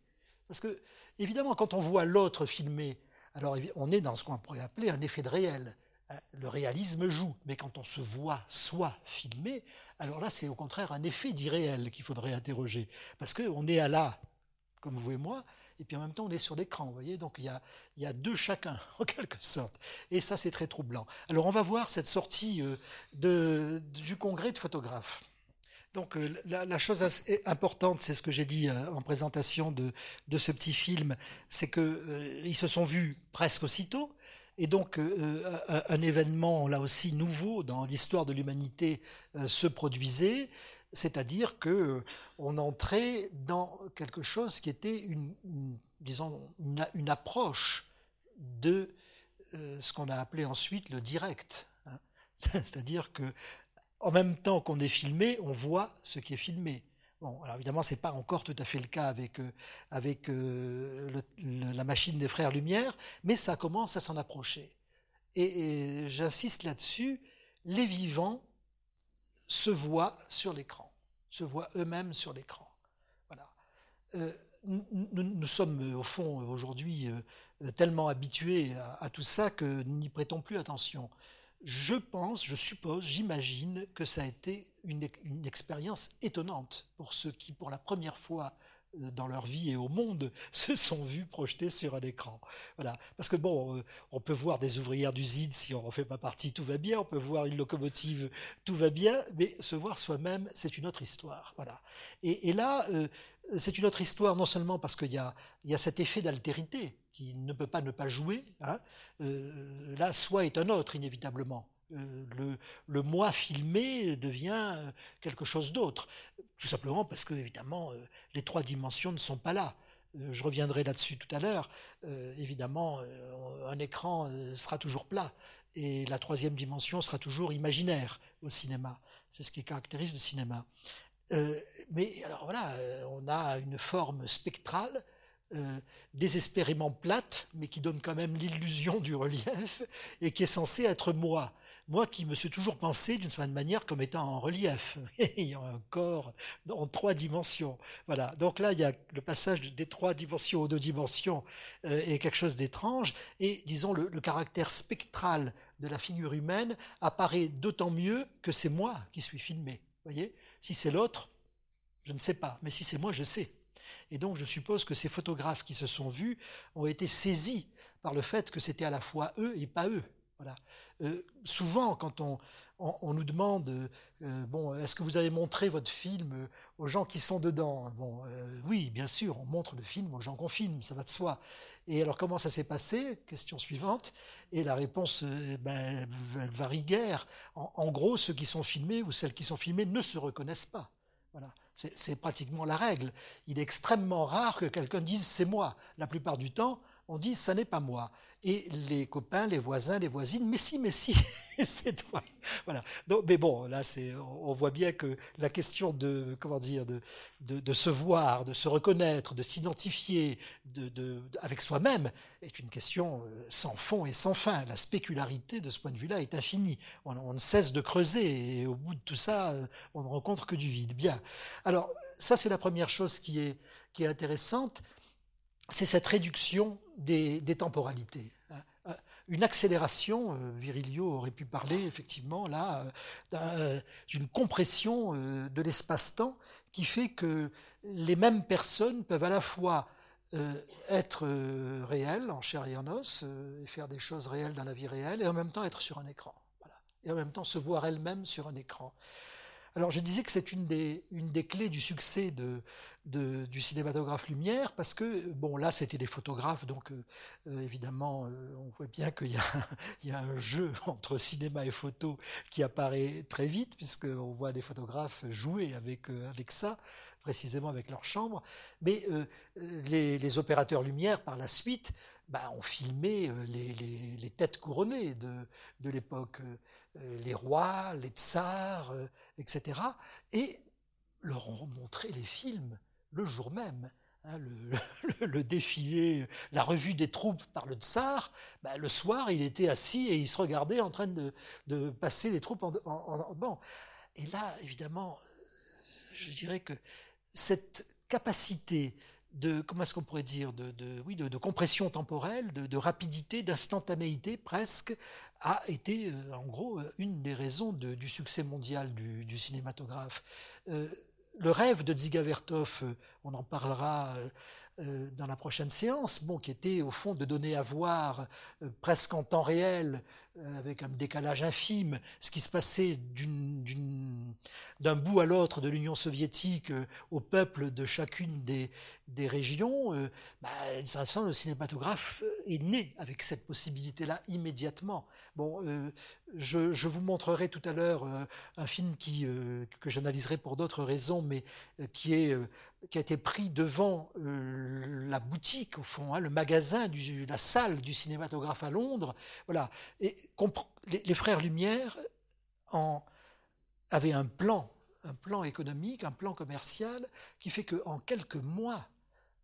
Parce que, évidemment, quand on voit l'autre filmé, alors on est dans ce qu'on pourrait appeler un effet de réel. Hein. Le réalisme joue, mais quand on se voit soi filmé, alors là, c'est au contraire un effet d'irréel qu'il faudrait interroger. Parce qu'on est à là, comme vous et moi, et puis en même temps on est sur l'écran, vous voyez, donc il y a, deux chacun, en quelque sorte. Et ça c'est très troublant. Alors on va voir cette sortie euh, du congrès de photographes. Donc euh, la, chose importante, c'est ce que j'ai dit euh, en présentation de, ce petit film, c'est qu'ils se sont vus presque aussitôt. Et donc un, événement là aussi nouveau dans l'histoire de l'humanité se produisait c'est-à-dire que euh, on entrait dans quelque chose qui était une, disons, une, approche de euh, ce qu'on a appelé ensuite le direct. Hein. C'est-à-dire que en même temps qu'on est filmé, on voit ce qui est filmé. Bon, alors évidemment, c'est pas encore tout à fait le cas avec euh, avec la machine des frères Lumière, mais ça commence à s'en approcher. et j'insiste là-dessus, les vivants se voient sur l'écran, se voient eux-mêmes sur l'écran. Voilà. Euh, nous, sommes au fond aujourd'hui euh, tellement habitués à, tout ça que nous n'y prêtons plus attention. Je pense, je suppose, j'imagine que ça a été une, expérience étonnante pour ceux qui, pour la première fois, euh, dans leur vie et au monde se sont vus projetés sur un écran. Voilà. Parce que bon, euh, on peut voir des ouvrières d'usine si on n'en fait pas partie, tout va bien. On peut voir une locomotive, tout va bien. Mais se voir soi-même, c'est une autre histoire. Voilà. Et, là, euh, c'est une autre histoire non seulement parce qu'il y a, y a cet effet d'altérité qui ne peut pas ne pas jouer. Hein. là, soi est un autre inévitablement. le, le moi filmé devient quelque chose d'autre. Tout simplement parce que, évidemment, euh, les trois dimensions ne sont pas là. Euh, je reviendrai là-dessus tout à l'heure. Euh, évidemment, un écran sera toujours plat et la troisième dimension sera toujours imaginaire au cinéma. C'est ce qui caractérise le cinéma. mais alors voilà, on a une forme spectrale, désespérément plate, mais qui donne quand même l'illusion du relief et qui est censée être moi. Moi qui me suis toujours pensé d'une certaine manière comme étant en relief, ayant un corps en trois dimensions. Voilà. Donc là, il y a le passage des trois dimensions aux deux dimensions euh, est quelque chose d'étrange, et disons le, le caractère spectral de la figure humaine apparaît d'autant mieux que c'est moi qui suis filmé. Voyez, si c'est l'autre, je ne sais pas, mais si c'est moi, je sais. Et donc, je suppose que ces photographes qui se sont vus ont été saisis par le fait que c'était à la fois eux et pas eux. Euh, souvent, quand on, nous demande, euh, bon, est-ce que vous avez montré votre film aux gens qui sont dedans? Bon, euh, oui, bien sûr, on montre le film aux gens qu'on filme, ça va de soi. Et alors, comment ça s'est passé? Question suivante. Et la réponse, ben, elle varie guère. En, en, gros, ceux qui sont filmés ou celles qui sont filmées ne se reconnaissent pas. Voilà. C'est pratiquement la règle. Il est extrêmement rare que quelqu'un dise c'est moi. La plupart du temps, on dit ça n'est pas moi. Et les copains, les voisins, les voisines, mais si, mais si, c'est toi. Voilà. Mais bon, là, c'est, on voit bien que la question de, comment dire, de, de, se voir, de se reconnaître, de s'identifier, de, avec soi-même, est une question euh, sans fond et sans fin. La spécularité de ce point de vue-là est infinie. On, on, ne cesse de creuser et au bout de tout ça, euh, on ne rencontre que du vide. Bien. Alors, ça, c'est la première chose qui est, qui est intéressante c'est cette réduction des, temporalités. Hein. Euh, une accélération, euh, Virilio aurait pu parler effectivement là euh, d'une compression de l'espace-temps qui fait que les mêmes personnes peuvent à la fois être réelles en chair et en os et faire des choses réelles dans la vie réelle et en même temps être sur un écran. Et en même temps se voir elles-mêmes sur un écran. Alors je disais que c'est une des, une des clés du succès de, du cinématographe Lumière, parce que, bon, là c'était des photographes, donc euh, euh, évidemment euh, on voit bien qu'il y, y, a un jeu entre cinéma et photo qui apparaît très vite, puisqu'on voit des photographes jouer avec, avec ça, précisément avec leur chambre, mais les, opérateurs Lumière par la suite bah, ont filmé les, les, les têtes couronnées de, de l'époque, les rois, les tsars, etc. Et leur ont montré les films le jour même. Hein, le, défilé, la revue des troupes par le tsar, ben, le soir, il était assis et il se regardait en train de, passer les troupes en, en, bon. Et là, évidemment, je dirais que cette capacité de, comment est-ce qu'on pourrait dire, de, compression temporelle, de, rapidité, d'instantanéité presque, a été euh, en gros une des raisons du succès mondial du, cinématographe. Euh, le rêve de Dziga Vertov, euh, on en parlera dans la prochaine séance, bon, qui était au fond de donner à voir presque en temps réel euh, avec un décalage infime, ce qui se passait d'un bout à l'autre de l'Union soviétique euh, au peuple de chacune des, des régions, euh, bah, le cinématographe est né avec cette possibilité-là immédiatement. Bon, je, vous montrerai tout à l'heure un film que j'analyserai pour d'autres raisons, mais qui est qui a été pris devant la boutique, au fond, hein, le magasin, la salle du cinématographe à Londres. Voilà. Et les, frères Lumière en, avaient un plan, un plan économique, un plan commercial, qui fait qu'en quelques mois,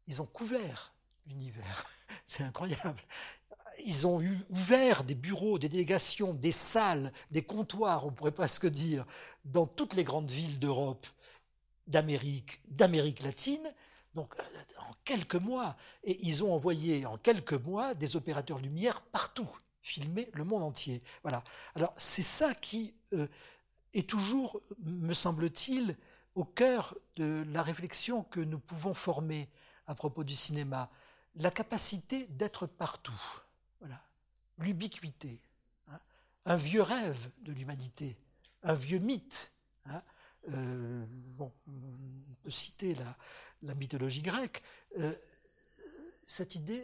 ils ont couvert l'univers. C'est incroyable. Ils ont ouvert des bureaux, des délégations, des salles, des comptoirs, on pourrait presque dire, dans toutes les grandes villes d'Europe, d'Amérique, d'Amérique latine, donc en quelques mois. Et ils ont envoyé en quelques mois des opérateurs lumière partout filmer le monde entier. Voilà. Alors c'est ça qui euh, est toujours, me semble-t-il, au cœur de la réflexion que nous pouvons former à propos du cinéma, la capacité d'être partout. Voilà. L'ubiquité. Hein. Un vieux rêve de l'humanité, un vieux mythe. Hein. Euh, bon, on peut citer la, mythologie grecque, euh, cette idée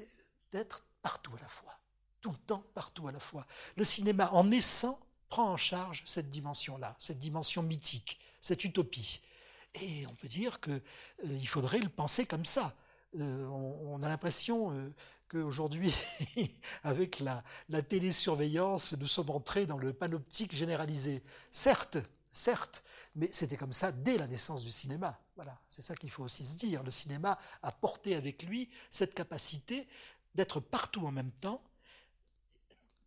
d'être partout à la fois tout le temps, partout à la fois. Le cinéma, en naissant, prend en charge cette dimension-là, cette dimension mythique, cette utopie. Et on peut dire qu'il euh, faudrait le penser comme ça. On, a l'impression qu'aujourd'hui, avec la, la, télésurveillance, nous sommes entrés dans le panoptique généralisé. Certes, certes, mais c'était comme ça dès la naissance du cinéma. Voilà, c'est ça qu'il faut aussi se dire. Le cinéma a porté avec lui cette capacité d'être partout en même temps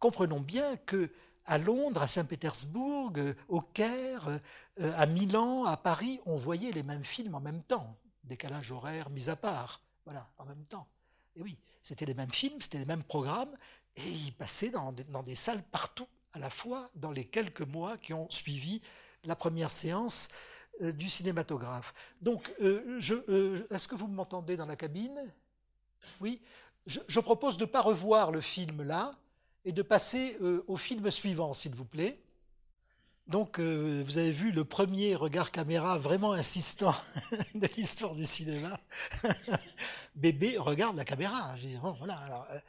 comprenons bien que à Londres, à Saint-Pétersbourg, euh, au Caire, euh, à Milan, à Paris, on voyait les mêmes films en même temps, décalage horaire mis à part, voilà, en même temps. Et oui, c'était les mêmes films, c'était les mêmes programmes, et ils passaient dans des, salles partout, à la fois, dans les quelques mois qui ont suivi la première séance euh, du cinématographe. Donc, est-ce que vous m'entendez dans la cabine? Oui je, propose de ne pas revoir le film là et de passer euh, au film suivant, s'il vous plaît. Donc, euh, vous avez vu le premier regard caméra vraiment insistant de l'histoire du cinéma? Bébé regarde la caméra. Voilà, euh, euh,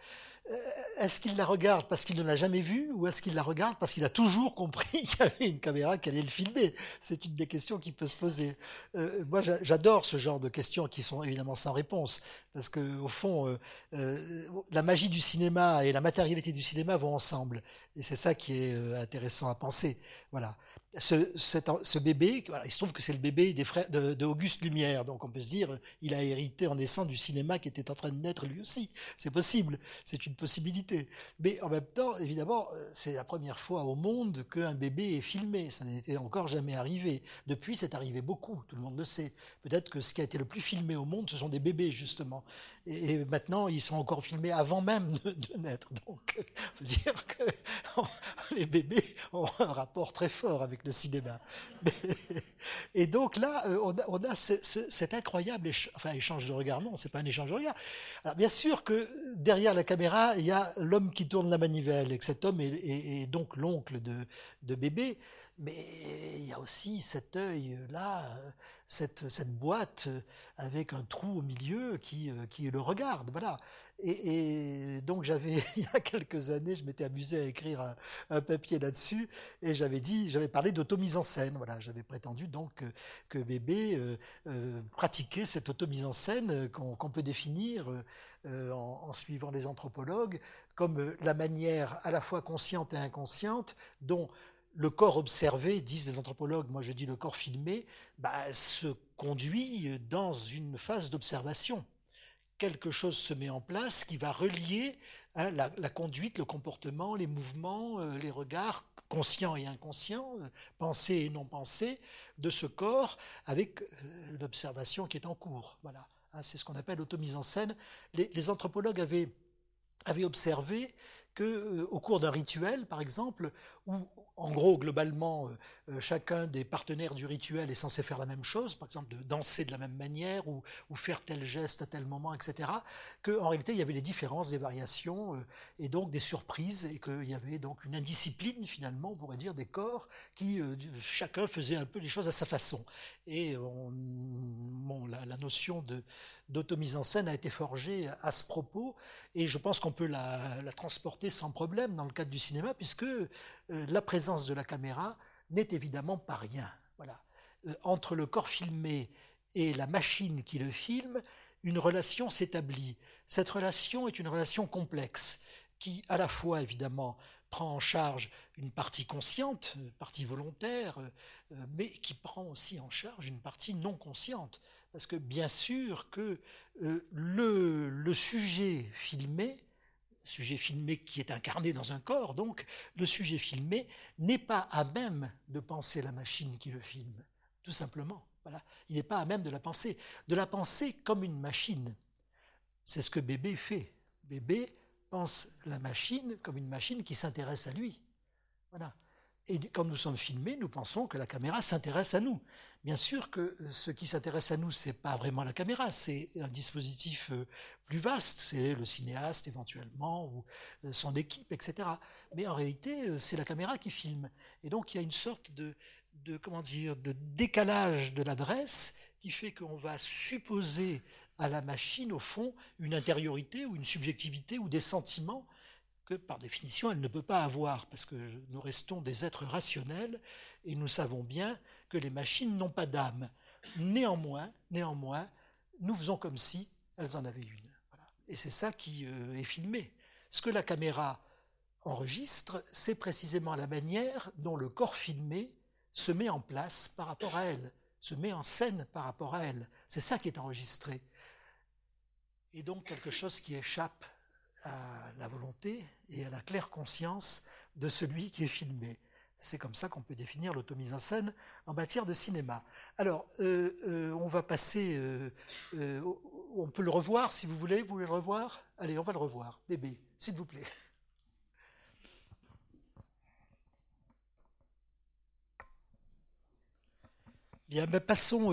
est-ce qu'il la regarde parce qu'il ne l'a jamais vue ou est-ce qu'il la regarde parce qu'il a toujours compris qu'il y avait une caméra qui allait le filmer? C'est une des questions qui peut se poser. Euh, moi, j'adore ce genre de questions qui sont évidemment sans réponse parce que au fond, euh, la magie du cinéma et la matérialité du cinéma vont ensemble et c'est ça qui est intéressant à penser. Voilà ce, bébé, il se trouve que c'est le bébé des frères de, Auguste Lumière, donc on peut se dire, il a hérité en naissant du cinéma qui était en train de naître lui aussi. C'est possible, c'est une possibilité. Mais en même temps, évidemment, euh, c'est la première fois au monde qu'un bébé est filmé. Ça n'était encore jamais arrivé. Depuis, c'est arrivé beaucoup, tout le monde le sait. Peut-être que ce qui a été le plus filmé au monde, ce sont des bébés, justement. Et, maintenant, ils sont encore filmés avant même de, naître. Donc, on peut dire que les bébés ont un rapport très fort avec le cinéma. Et donc là, euh, on a, cet incroyable échange de regard. Non, c'est pas un échange de regard. Alors bien sûr que derrière la caméra, il y a l'homme qui tourne la manivelle, et que cet homme est, donc l'oncle de, de bébé. Mais il y a aussi cet œil-là, cette, boîte avec un trou au milieu qui, qui le regarde. Voilà. Et, donc j'avais, il y a quelques années, je m'étais amusé à écrire un, papier là-dessus, et j'avais dit, j'avais parlé d'automise en scène. Voilà, j'avais prétendu donc que, bébé euh, euh, pratiquait cette automise en scène qu'on peut définir euh, en, suivant les anthropologues comme la manière à la fois consciente et inconsciente dont le corps observé, disent les anthropologues, moi je dis le corps filmé, bah, se conduit dans une phase d'observation. Quelque chose se met en place qui va relier hein, la, conduite, le comportement, les mouvements, euh, les regards conscients et inconscients, euh, pensés et non pensés, de ce corps avec euh, l'observation qui est en cours. Voilà, hein, c'est ce qu'on appelle l'automise en scène. Les, anthropologues avaient, avaient observé que au cours d'un rituel, par exemple, où en gros, globalement, euh, euh, chacun des partenaires du rituel est censé faire la même chose, par exemple de danser de la même manière ou, faire tel geste à tel moment, etc. Qu'en réalité, il y avait des différences, des variations euh, et donc des surprises et qu'il y avait donc une indiscipline finalement, on pourrait dire, des corps qui chacun faisait un peu les choses à sa façon. Et la, notion d'automise en scène a été forgée à ce propos et je pense qu'on peut la, transporter sans problème dans le cadre du cinéma puisque euh, la présence de la caméra n'est évidemment pas rien. Voilà. Euh, entre le corps filmé et la machine qui le filme, une relation s'établit. Cette relation est une relation complexe qui, à la fois, évidemment, prend en charge une partie consciente, une partie volontaire, euh, mais qui prend aussi en charge une partie non consciente. Parce que bien sûr que le, le sujet filmé sujet filmé qui est incarné dans un corps, donc le sujet filmé n'est pas à même de penser la machine qui le filme, tout simplement. Il n'est pas à même de la penser, de la penser comme une machine. C'est ce que bébé fait. Bébé pense la machine comme une machine qui s'intéresse à lui. Voilà. Et quand nous sommes filmés, nous pensons que la caméra s'intéresse à nous. Bien sûr que ce qui s'intéresse à nous, c'est pas vraiment la caméra, c'est un dispositif euh, plus vaste, c'est le cinéaste éventuellement ou euh, son équipe, etc. Mais en réalité, euh, c'est la caméra qui filme. Et donc il y a une sorte de, comment dire, de décalage de l'adresse qui fait qu'on va supposer à la machine, au fond, une intériorité ou une subjectivité ou des sentiments que par définition elle ne peut pas avoir, parce que nous restons des êtres rationnels et nous savons bien que les machines n'ont pas d'âme. Néanmoins, néanmoins, nous faisons comme si elles en avaient une. Et c'est ça qui euh, est filmé. Ce que la caméra enregistre, c'est précisément la manière dont le corps filmé se met en place par rapport à elle, se met en scène par rapport à elle. C'est ça qui est enregistré. Et donc quelque chose qui échappe à la volonté et à la claire conscience de celui qui est filmé. C'est comme ça qu'on peut définir l'automise en scène en matière de cinéma. Alors, euh, euh, on va passer. Euh, on peut le revoir si vous voulez. Vous voulez le revoir? Allez, on va le revoir. Bébé, s'il vous plaît. Bien, ben, passons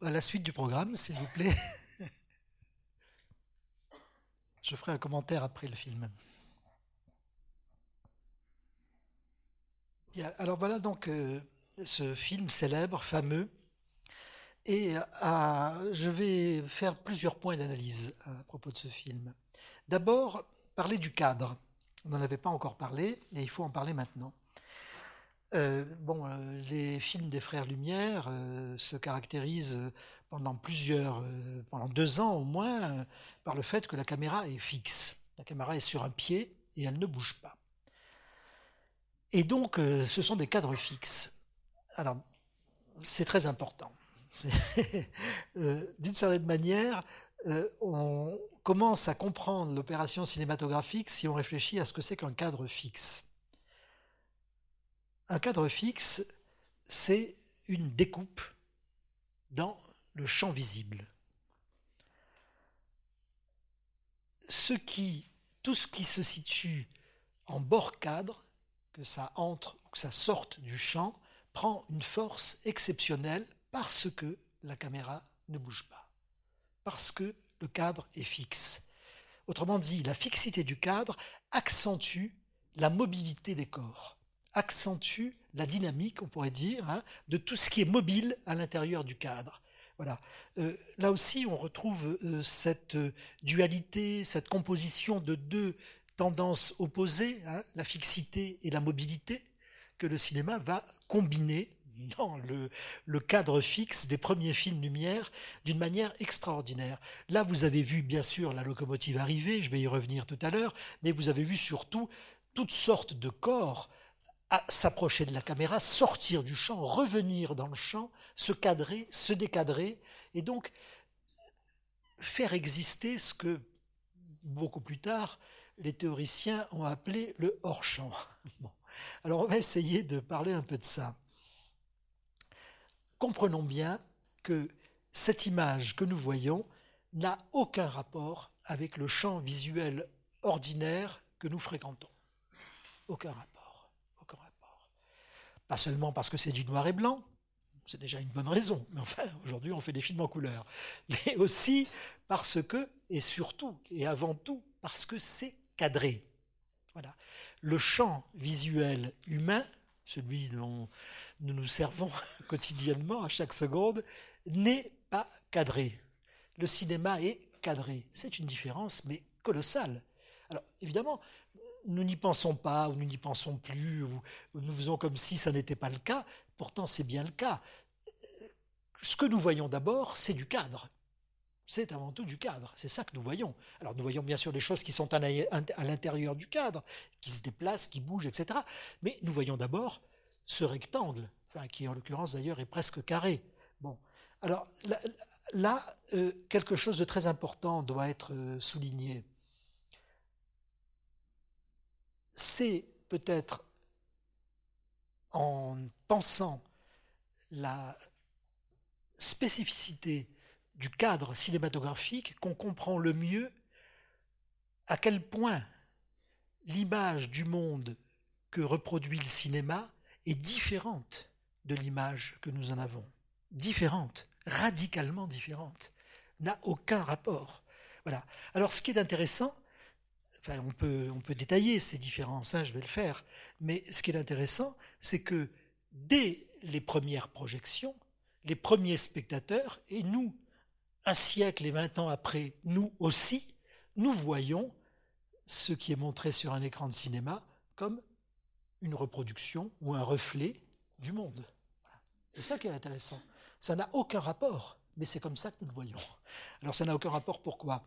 à la suite du programme, s'il vous plaît. Je ferai un commentaire après le film. alors voilà donc euh, ce film célèbre, fameux. Et euh, je vais faire plusieurs points d'analyse à propos de ce film. D'abord, parler du cadre. On n'en avait pas encore parlé et il faut en parler maintenant. Euh, bon, les films des Frères Lumière se caractérisent pendant plusieurs, pendant deux ans au moins, par le fait que la caméra est fixe. La caméra est sur un pied et elle ne bouge pas. Et donc, euh, ce sont des cadres fixes. Alors, c'est très important. Euh, d'une certaine manière, euh, on commence à comprendre l'opération cinématographique si on réfléchit à ce que c'est qu'un cadre fixe. Un cadre fixe, c'est une découpe dans le champ visible. Tout ce qui se situe en bord cadre que ça entre ou que ça sorte du champ prend une force exceptionnelle parce que la caméra ne bouge pas, parce que le cadre est fixe. Autrement dit, la fixité du cadre accentue la mobilité des corps, accentue la dynamique, on pourrait dire, hein, de tout ce qui est mobile à l'intérieur du cadre. Voilà. Euh, là aussi, on retrouve euh, cette euh, dualité, cette composition de deux tendance opposée, hein, la fixité et la mobilité, que le cinéma va combiner dans le, cadre fixe des premiers films Lumière d'une manière extraordinaire. Là, vous avez vu bien sûr la locomotive arriver, je vais y revenir tout à l'heure, mais vous avez vu surtout toutes sortes de corps s'approcher de la caméra, sortir du champ, revenir dans le champ, se cadrer, se décadrer, et donc faire exister ce que beaucoup plus tard les théoriciens ont appelé le hors-champ. Alors on va essayer de parler un peu de ça. Comprenons bien que cette image que nous voyons n'a aucun rapport avec le champ visuel ordinaire que nous fréquentons. Aucun rapport. Pas seulement parce que c'est du noir et blanc, c'est déjà une bonne raison, mais enfin, aujourd'hui on fait des films en couleur, mais aussi parce que, et surtout, et avant tout, parce que c'est cadré. Voilà. Le champ visuel humain, celui dont nous nous servons quotidiennement à chaque seconde, n'est pas cadré. Le cinéma est cadré. C'est une différence, mais colossale. Alors, évidemment, nous n'y pensons pas, ou nous n'y pensons plus, ou nous faisons comme si ça n'était pas le cas. Pourtant, c'est bien le cas. Ce que nous voyons d'abord, c'est du cadre c'est avant tout du cadre. C'est ça que nous voyons. Alors nous voyons bien sûr des choses qui sont à l'intérieur du cadre, qui se déplacent, qui bougent, etc. Mais nous voyons d'abord ce rectangle, qui en l'occurrence d'ailleurs est presque carré. Bon, alors là, euh, quelque chose de très important doit être euh, souligné. C'est peut-être en pensant la spécificité du cadre cinématographique qu'on comprend le mieux à quel point l'image du monde que reproduit le cinéma est différente de l'image que nous en avons. Différente, radicalement différente, n'a aucun rapport. Voilà. Alors ce qui est intéressant, on, peut, on peut détailler ces différences, je vais le faire, mais ce qui est intéressant, c'est que dès les premières projections, les premiers spectateurs, et nous, un siècle et vingt ans après, nous aussi, nous voyons ce qui est montré sur un écran de cinéma comme une reproduction ou un reflet du monde. C'est ça qui est intéressant. Ça n'a aucun rapport, mais c'est comme ça que nous le voyons. Alors ça n'a aucun rapport pourquoi?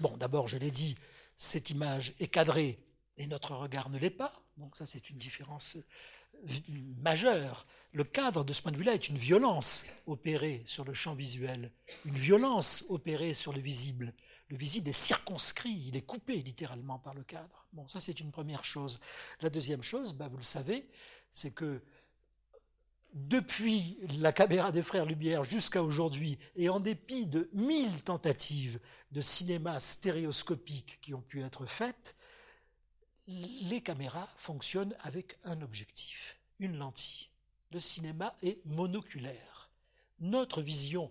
Bon, d'abord, je l'ai dit, cette image est cadrée et notre regard ne l'est pas. Donc ça, c'est une différence majeure le cadre de ce point de vue-là est une violence opérée sur le champ visuel, une violence opérée sur le visible. Le visible est circonscrit, il est coupé littéralement par le cadre. Bon, ça c'est une première chose. La deuxième chose, bah, vous le savez, c'est que depuis la caméra des frères Lumière jusqu'à aujourd'hui, et en dépit de mille tentatives de cinéma stéréoscopique qui ont pu être faites, les caméras fonctionnent avec un objectif, une lentille. Le cinéma est monoculaire. Notre vision,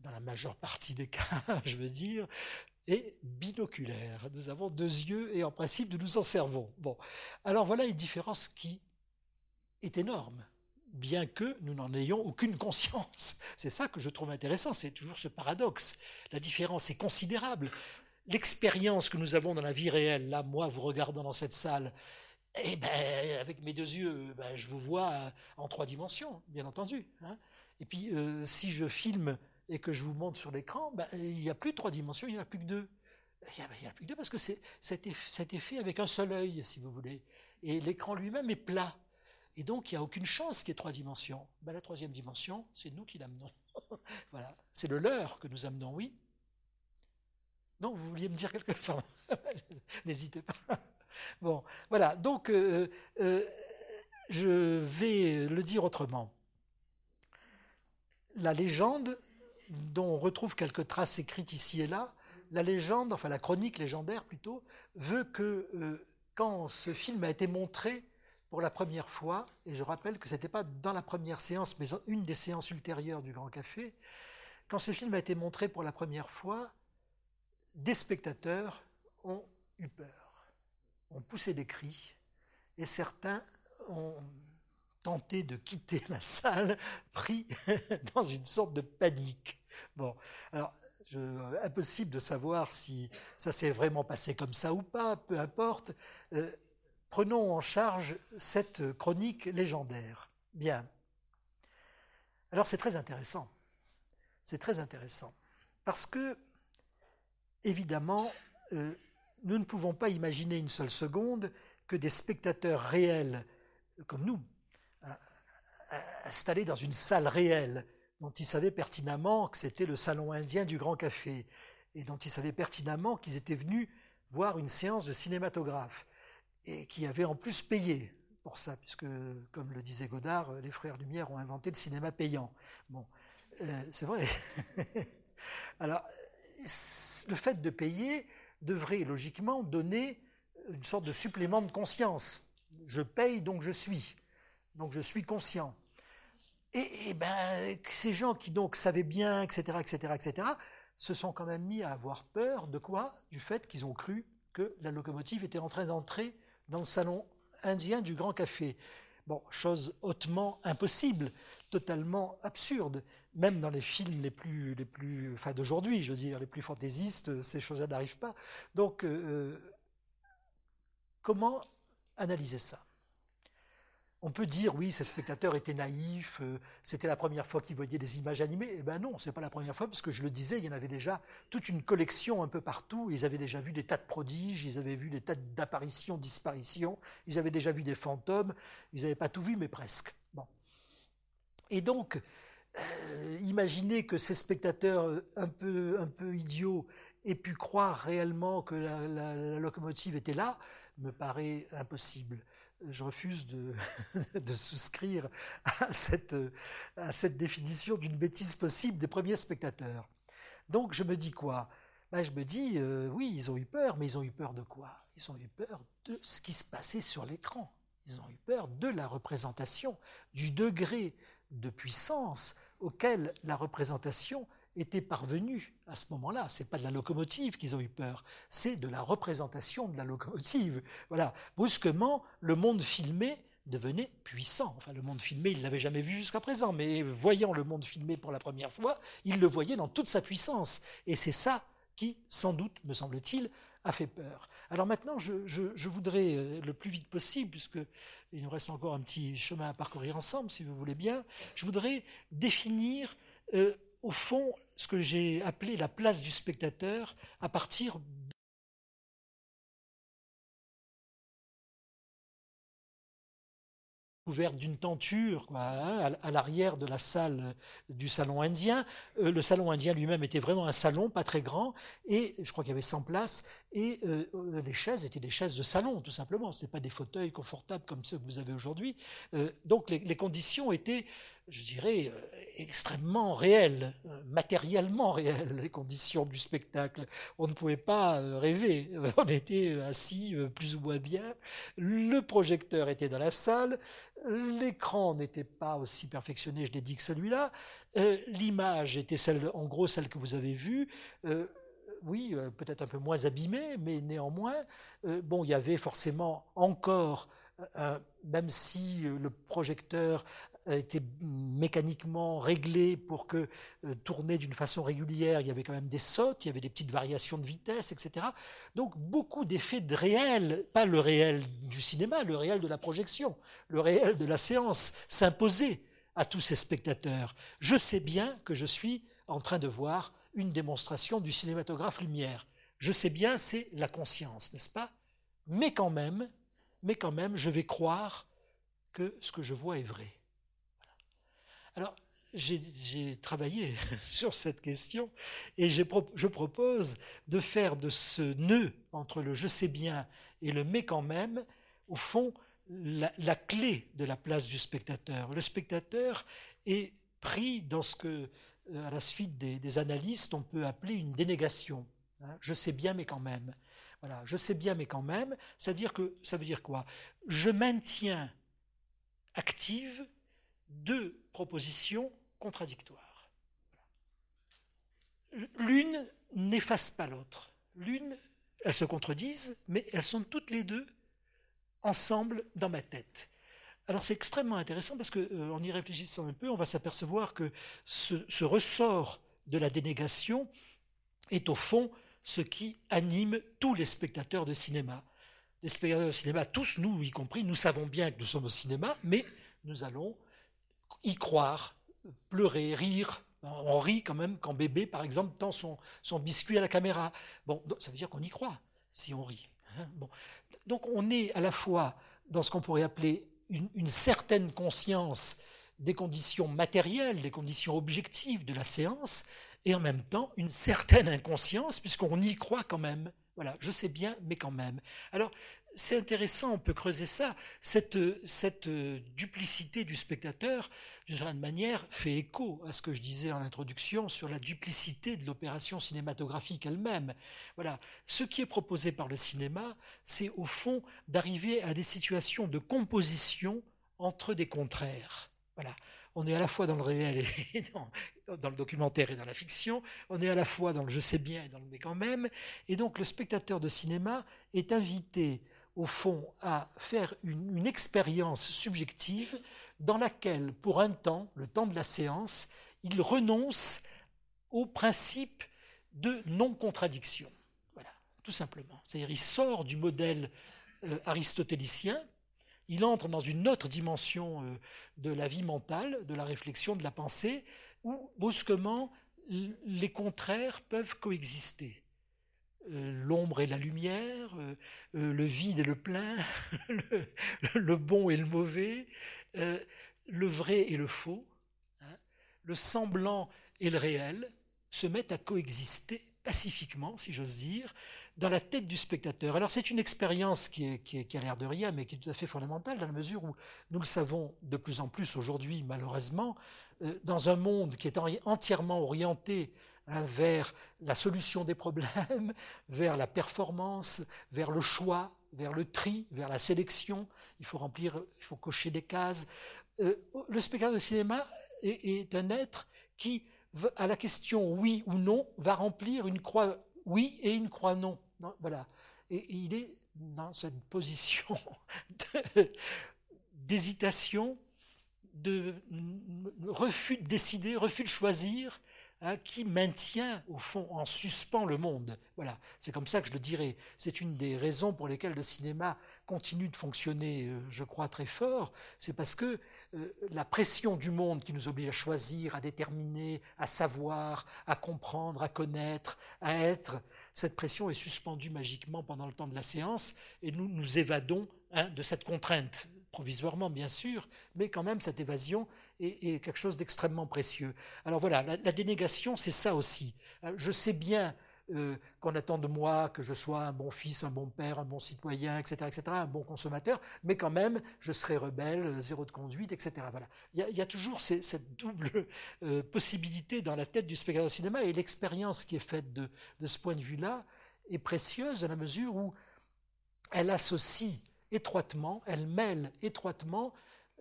dans la majeure partie des cas, je veux dire, est binoculaire. Nous avons deux yeux et en principe nous nous en servons. Bon, alors voilà une différence qui est énorme bien que nous n'en ayons aucune conscience. C'est ça que je trouve intéressant, c'est toujours ce paradoxe. La différence est considérable. L'expérience que nous avons dans la vie réelle, là, moi, vous regardant dans cette salle, eh ben, avec mes deux yeux, ben, je vous vois en trois dimensions, bien entendu. Hein. Et puis, euh, si je filme et que je vous montre sur l'écran, ben, il n'y a plus trois dimensions, il n'y en a plus que deux. Il n'y en a plus que deux parce que c'est, été fait avec un seul œil, si vous voulez. Et l'écran lui-même est plat. Et donc, il n'y a aucune chance qu'il y ait trois dimensions. Ben, la troisième dimension, c'est nous qui l'amenons. voilà. C'est le leur que nous amenons, oui. Non, vous vouliez me dire quelque chose N'hésitez pas. Bon, voilà. Donc, euh, euh, je vais le dire autrement. La légende, dont on retrouve quelques traces écrites ici et là, la légende, enfin la chronique légendaire plutôt, veut que euh, quand ce film a été montré pour la première fois, et je rappelle que ce n'était pas dans la première séance, mais une des séances ultérieures du Grand Café, quand ce film a été montré pour la première fois, des spectateurs ont eu peur, ont poussé des cris, et certains ont tenté de quitter la salle, pris dans une sorte de panique. Bon, alors, impossible de savoir si ça s'est vraiment passé comme ça ou pas, peu importe. Euh, Prenons en charge cette chronique légendaire. Bien. Alors c'est très intéressant. C'est très intéressant. Parce que, évidemment, euh, nous ne pouvons pas imaginer une seule seconde que des spectateurs réels, comme nous, installés dans une salle réelle, dont ils savaient pertinemment que c'était le salon indien du Grand Café, et dont ils savaient pertinemment qu'ils étaient venus voir une séance de cinématographe, et qui avait en plus payé pour ça, puisque, comme le disait Godard, les frères Lumière ont inventé le cinéma payant. Bon, euh, c'est vrai. Alors, le fait de payer devrait logiquement donner une sorte de supplément de conscience. Je paye, donc je suis. Donc je suis conscient. Et, et ben, ces gens qui donc savaient bien, etc., etc., etc., se sont quand même mis à avoir peur de quoi? Du fait qu'ils ont cru que la locomotive était en train d'entrer dans le salon indien du Grand Café. Bon, chose hautement impossible, totalement absurde. Même dans les films les plus, les plus, enfin d'aujourd'hui, je veux dire, les plus fantaisistes, ces choses-là n'arrivent pas. Donc, euh, comment analyser ça? On peut dire, oui, ces spectateurs étaient naïfs, euh, c'était la première fois qu'ils voyaient des images animées. Eh ben non, c'est pas la première fois, parce que je le disais, il y en avait déjà toute une collection un peu partout. Ils avaient déjà vu des tas de prodiges, ils avaient vu des tas d'apparitions, disparitions, ils avaient déjà vu des fantômes. Ils n'avaient pas tout vu, mais presque. Bon. Et donc, euh, imaginez que ces spectateurs euh, un peu, un peu idiots aient pu croire réellement que la locomotive était là, me paraît impossible je refuse de, souscrire à cette, définition d'une bêtise possible des premiers spectateurs. Donc je me dis quoi? Ben, Je me dis, euh, oui, ils ont eu peur, mais ils ont eu peur de quoi? Ils ont eu peur de ce qui se passait sur l'écran. Ils ont eu peur de la représentation, du degré de puissance auquel la représentation étaient parvenus à ce moment-là. C'est pas de la locomotive qu'ils ont eu peur, c'est de la représentation de la locomotive. Voilà, brusquement, le monde filmé devenait puissant. Enfin, le monde filmé, il l'avait jamais vu jusqu'à présent, mais voyant le monde filmé pour la première fois, il le voyait dans toute sa puissance. Et c'est ça qui, sans doute, me semble-t-il, a fait peur. Alors maintenant, je, voudrais euh, le plus vite possible, puisque il nous reste encore un petit chemin à parcourir ensemble, si vous voulez bien, je voudrais définir euh, au fond, ce que j'ai appelé la place du spectateur à partir couverte d'une tenture hein, à, l'arrière de la salle du salon indien. Euh, le salon indien lui-même était vraiment un salon, pas très grand, et je crois qu'il y avait 100 places, et euh, les chaises étaient des chaises de salon, tout simplement. Ce pas des fauteuils confortables comme ceux que vous avez aujourd'hui. Euh, donc les, conditions étaient je dirais, euh, extrêmement réelles, euh, matériellement réelles, les conditions du spectacle. On ne pouvait pas euh, rêver. On était assis plus ou moins bien. Le projecteur était dans la salle. L'écran n'était pas aussi perfectionné, je l'ai dit, que celui-là. L'image était celle, en gros, celle que vous avez vue. oui, peut-être un peu moins abîmée, mais néanmoins, bon, il y avait forcément encore même si le projecteur été mécaniquement réglé pour que euh, tourner d'une façon régulière, il y avait quand même des sautes, il y avait des petites variations de vitesse, etc. Donc beaucoup d'effets de réel, pas le réel du cinéma, le réel de la projection, le réel de la séance s'imposait à tous ces spectateurs. Je sais bien que je suis en train de voir une démonstration du cinématographe lumière. Je sais bien, c'est la conscience, n'est-ce pas? Mais quand même, mais quand même, je vais croire que ce que je vois est vrai. Alors, j'ai travaillé sur cette question et je propose de faire de ce nœud entre le je sais bien et le mais quand même, au fond, la, clé de la place du spectateur. Le spectateur est pris dans ce que, euh, à la suite des, analystes, on peut appeler une dénégation. Hein. je sais bien, mais quand même. Voilà, je sais bien, mais quand même, c'est-à-dire que ça veut dire quoi? Je maintiens active deux propositions contradictoires. L'une n'efface pas l'autre. L'une, elles se contredisent, mais elles sont toutes les deux ensemble dans ma tête. Alors c'est extrêmement intéressant parce qu'en euh, y réfléchissant un peu, on va s'apercevoir que ce, ressort de la dénégation est au fond ce qui anime tous les spectateurs de cinéma. Les spectateurs de cinéma, tous nous y compris, nous savons bien que nous sommes au cinéma, mais nous allons y croire, pleurer, rire. On rit quand même quand bébé, par exemple, tend son, son biscuit à la caméra. Bon, ça veut dire qu'on y croit si on rit. Hein. bon. Donc on est à la fois dans ce qu'on pourrait appeler une, une, certaine conscience des conditions matérielles, des conditions objectives de la séance, et en même temps une certaine inconscience, puisqu'on y croit quand même. Voilà, je sais bien, mais quand même. Alors, c'est intéressant, on peut creuser ça. Cette, cette duplicité du spectateur, d'une certaine manière, fait écho à ce que je disais en introduction sur la duplicité de l'opération cinématographique elle-même. Voilà. Ce qui est proposé par le cinéma, c'est au fond d'arriver à des situations de composition entre des contraires. Voilà on est à la fois dans le réel et dans, le documentaire et dans la fiction, on est à la fois dans le je sais bien et dans le mais quand même, et donc le spectateur de cinéma est invité au fond à faire une, expérience subjective dans laquelle, pour un temps, le temps de la séance, il renonce au principe de non-contradiction. Voilà, tout simplement. C'est-à-dire il sort du modèle euh, aristotélicien il entre dans une autre dimension euh, de la vie mentale, de la réflexion, de la pensée, où brusquement les contraires peuvent coexister. Euh, l'ombre et la lumière, euh, le vide et le plein, le, bon et le mauvais, le vrai et le faux, hein, le semblant et le réel se mettent à coexister pacifiquement, si j'ose dire, dans la tête du spectateur. Alors c'est une expérience qui, qui, a l'air de rien, mais qui est tout à fait fondamentale, dans la mesure où nous le savons de plus en plus aujourd'hui, malheureusement, euh, dans un monde qui est entièrement orienté hein, vers la solution des problèmes, vers la performance, vers le choix, vers le tri, vers la sélection. Il faut remplir, il faut cocher des cases. Euh, le spectateur de cinéma est, est un être qui, à la question oui ou non, va remplir une croix oui et une croix non voilà. Et, il est dans cette position d'hésitation, de, refus de décider, refus de choisir, hein, qui maintient au fond en suspens le monde. Voilà, c'est comme ça que je le dirais. C'est une des raisons pour lesquelles le cinéma continue de fonctionner, euh, je crois, très fort. C'est parce que euh, la pression du monde qui nous oblige à choisir, à déterminer, à savoir, à comprendre, à connaître, à être, cette pression est suspendue magiquement pendant le temps de la séance et nous nous évadons hein, de cette contrainte provisoirement bien sûr, mais quand même cette évasion est, quelque chose d'extrêmement précieux. Alors voilà, la, dénégation, c'est ça aussi. Euh, je sais bien euh, qu'on attend de moi que je sois un bon fils, un bon père, un bon citoyen, etc., etc., un bon consommateur, mais quand même, je serai rebelle, euh, zéro de conduite, etc. Voilà. Il y a, toujours cette double possibilité dans la tête du spectateur de cinéma, et l'expérience qui est faite de, de ce point de vue-là est précieuse à la mesure où elle associe étroitement, elle mêle étroitement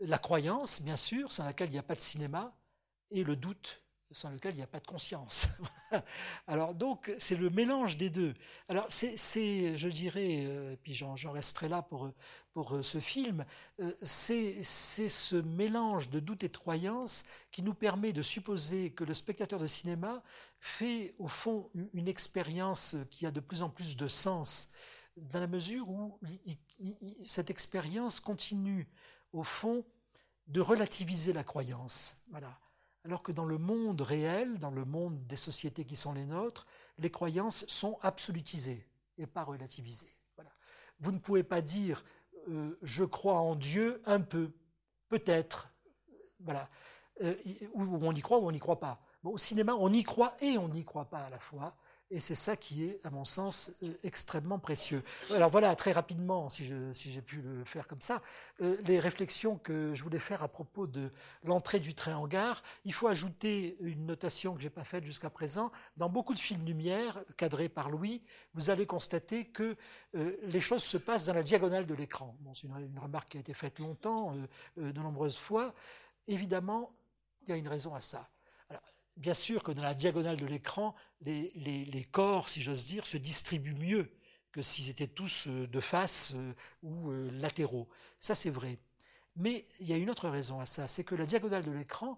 la croyance, bien sûr, sans laquelle il n'y a pas de cinéma, et le doute, sans lequel il n'y a pas de conscience. Alors donc, c'est le mélange des deux. Alors c'est, je dirais, euh, puis j'en, resterai là pour, pour euh, ce film, euh, c'est, c'est ce mélange de doute et de croyance qui nous permet de supposer que le spectateur de cinéma fait au fond une expérience qui a de plus en plus de sens dans la mesure où cette expérience continue, au fond, de relativiser la croyance. Voilà. Alors que dans le monde réel, dans le monde des sociétés qui sont les nôtres, les croyances sont absolutisées et pas relativisées. Voilà. Vous ne pouvez pas dire euh, je crois en Dieu un peu, peut-être, voilà, euh, ou on y croit ou on n'y croit pas. Au cinéma, on y croit et on n'y croit pas à la fois. Et c'est ça qui est, à mon sens, euh, extrêmement précieux. Alors voilà, très rapidement, si j'ai pu le faire comme ça, euh, les réflexions que je voulais faire à propos de l'entrée du train en gare. Il faut ajouter une notation que j'ai pas faite jusqu'à présent. Dans beaucoup de films lumière, cadrés par Louis, vous allez constater que euh, les choses se passent dans la diagonale de l'écran. Bon, c'est une, remarque qui a été faite longtemps, de nombreuses fois. Évidemment, il y a une raison à ça bien sûr que dans la diagonale de l'écran, les, corps, si j'ose dire, se distribuent mieux que s'ils étaient tous euh, de face euh, ou euh, latéraux. Ça, c'est vrai. Mais il y a une autre raison à ça, c'est que la diagonale de l'écran,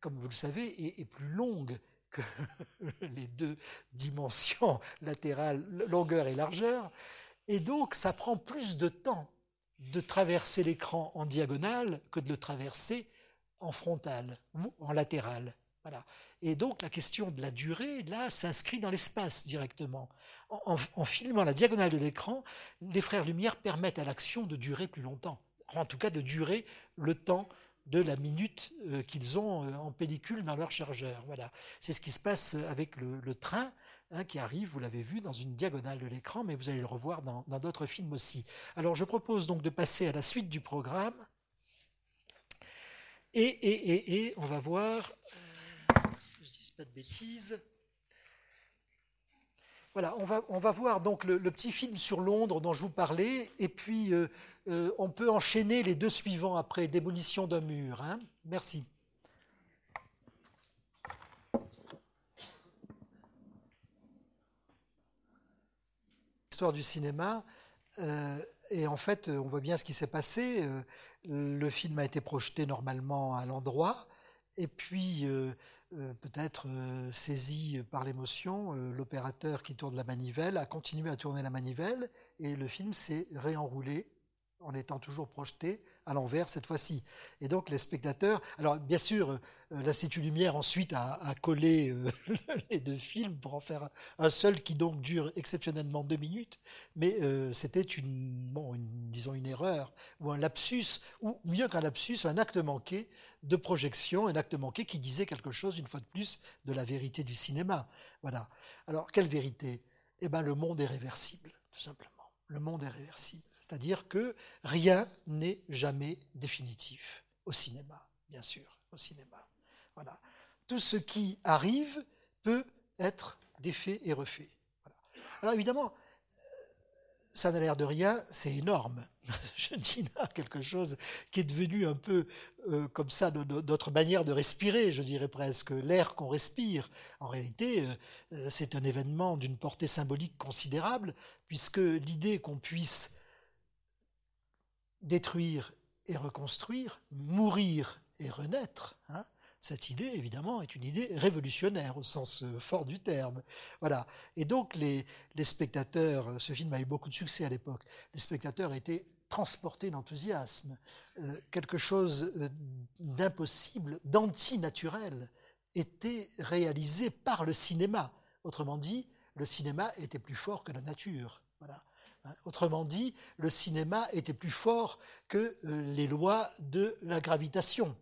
comme vous le savez, est, plus longue que les deux dimensions latérales, longueur et largeur, et donc ça prend plus de temps de traverser l'écran en diagonale que de le traverser en frontal ou en latéral. Voilà. Et donc la question de la durée, là, s'inscrit dans l'espace directement. En, filmant la diagonale de l'écran, les frères Lumière permettent à l'action de durer plus longtemps. En tout cas, de durer le temps de la minute euh, qu'ils ont euh, en pellicule dans leur chargeur. Voilà. C'est ce qui se passe avec le, train hein, qui arrive, vous l'avez vu, dans une diagonale de l'écran, mais vous allez le revoir dans d'autres films aussi. Alors je propose donc de passer à la suite du programme. Et, et, et, et on va voir pas de bêtises. Voilà, on va, on va voir donc le, petit film sur Londres dont je vous parlais, et puis euh, euh, on peut enchaîner les deux suivants après démolition d'un mur. Hein. Merci. Histoire du cinéma. Euh, et en fait, on voit bien ce qui s'est passé. le film a été projeté normalement à l'endroit, et puis euh, peut-être euh, saisi par l'émotion, euh, l'opérateur qui tourne la manivelle a continué à tourner la manivelle et le film s'est réenroulé en étant toujours projeté à l'envers cette fois-ci. Et donc les spectateurs, alors bien sûr, euh, l'Institut Lumière ensuite a, collé euh, les deux films pour en faire un seul qui donc dure exceptionnellement deux minutes, mais euh, c'était une, bon, disons une erreur ou un lapsus, ou mieux qu'un lapsus, un acte manqué de projection, un acte manqué qui disait quelque chose une fois de plus de la vérité du cinéma. Voilà. Alors quelle vérité? Eh ben le monde est réversible, tout simplement. Le monde est réversible. C'est-à-dire que rien n'est jamais définitif au cinéma, bien sûr, au cinéma. Voilà. Tout ce qui arrive peut être défait et refait. Alors évidemment, ça n'a l'air de rien, c'est énorme. Je dis là quelque chose qui est devenu un peu euh, comme ça notre manière de respirer, je dirais presque, l'air qu'on respire. En réalité, euh, c'est un événement d'une portée symbolique considérable, puisque l'idée qu'on puisse détruire et reconstruire, mourir et renaître. Hein. cette idée, évidemment, est une idée révolutionnaire au sens euh, fort du terme. Voilà. Et donc, les, spectateurs, ce film a eu beaucoup de succès à l'époque, les spectateurs étaient transportés d'enthousiasme. Euh, quelque chose euh, d'impossible, d'anti-naturel, était réalisé par le cinéma. Autrement dit, le cinéma était plus fort que la nature. Voilà. Hein. Autrement dit, le cinéma était plus fort que euh, les lois de la gravitation.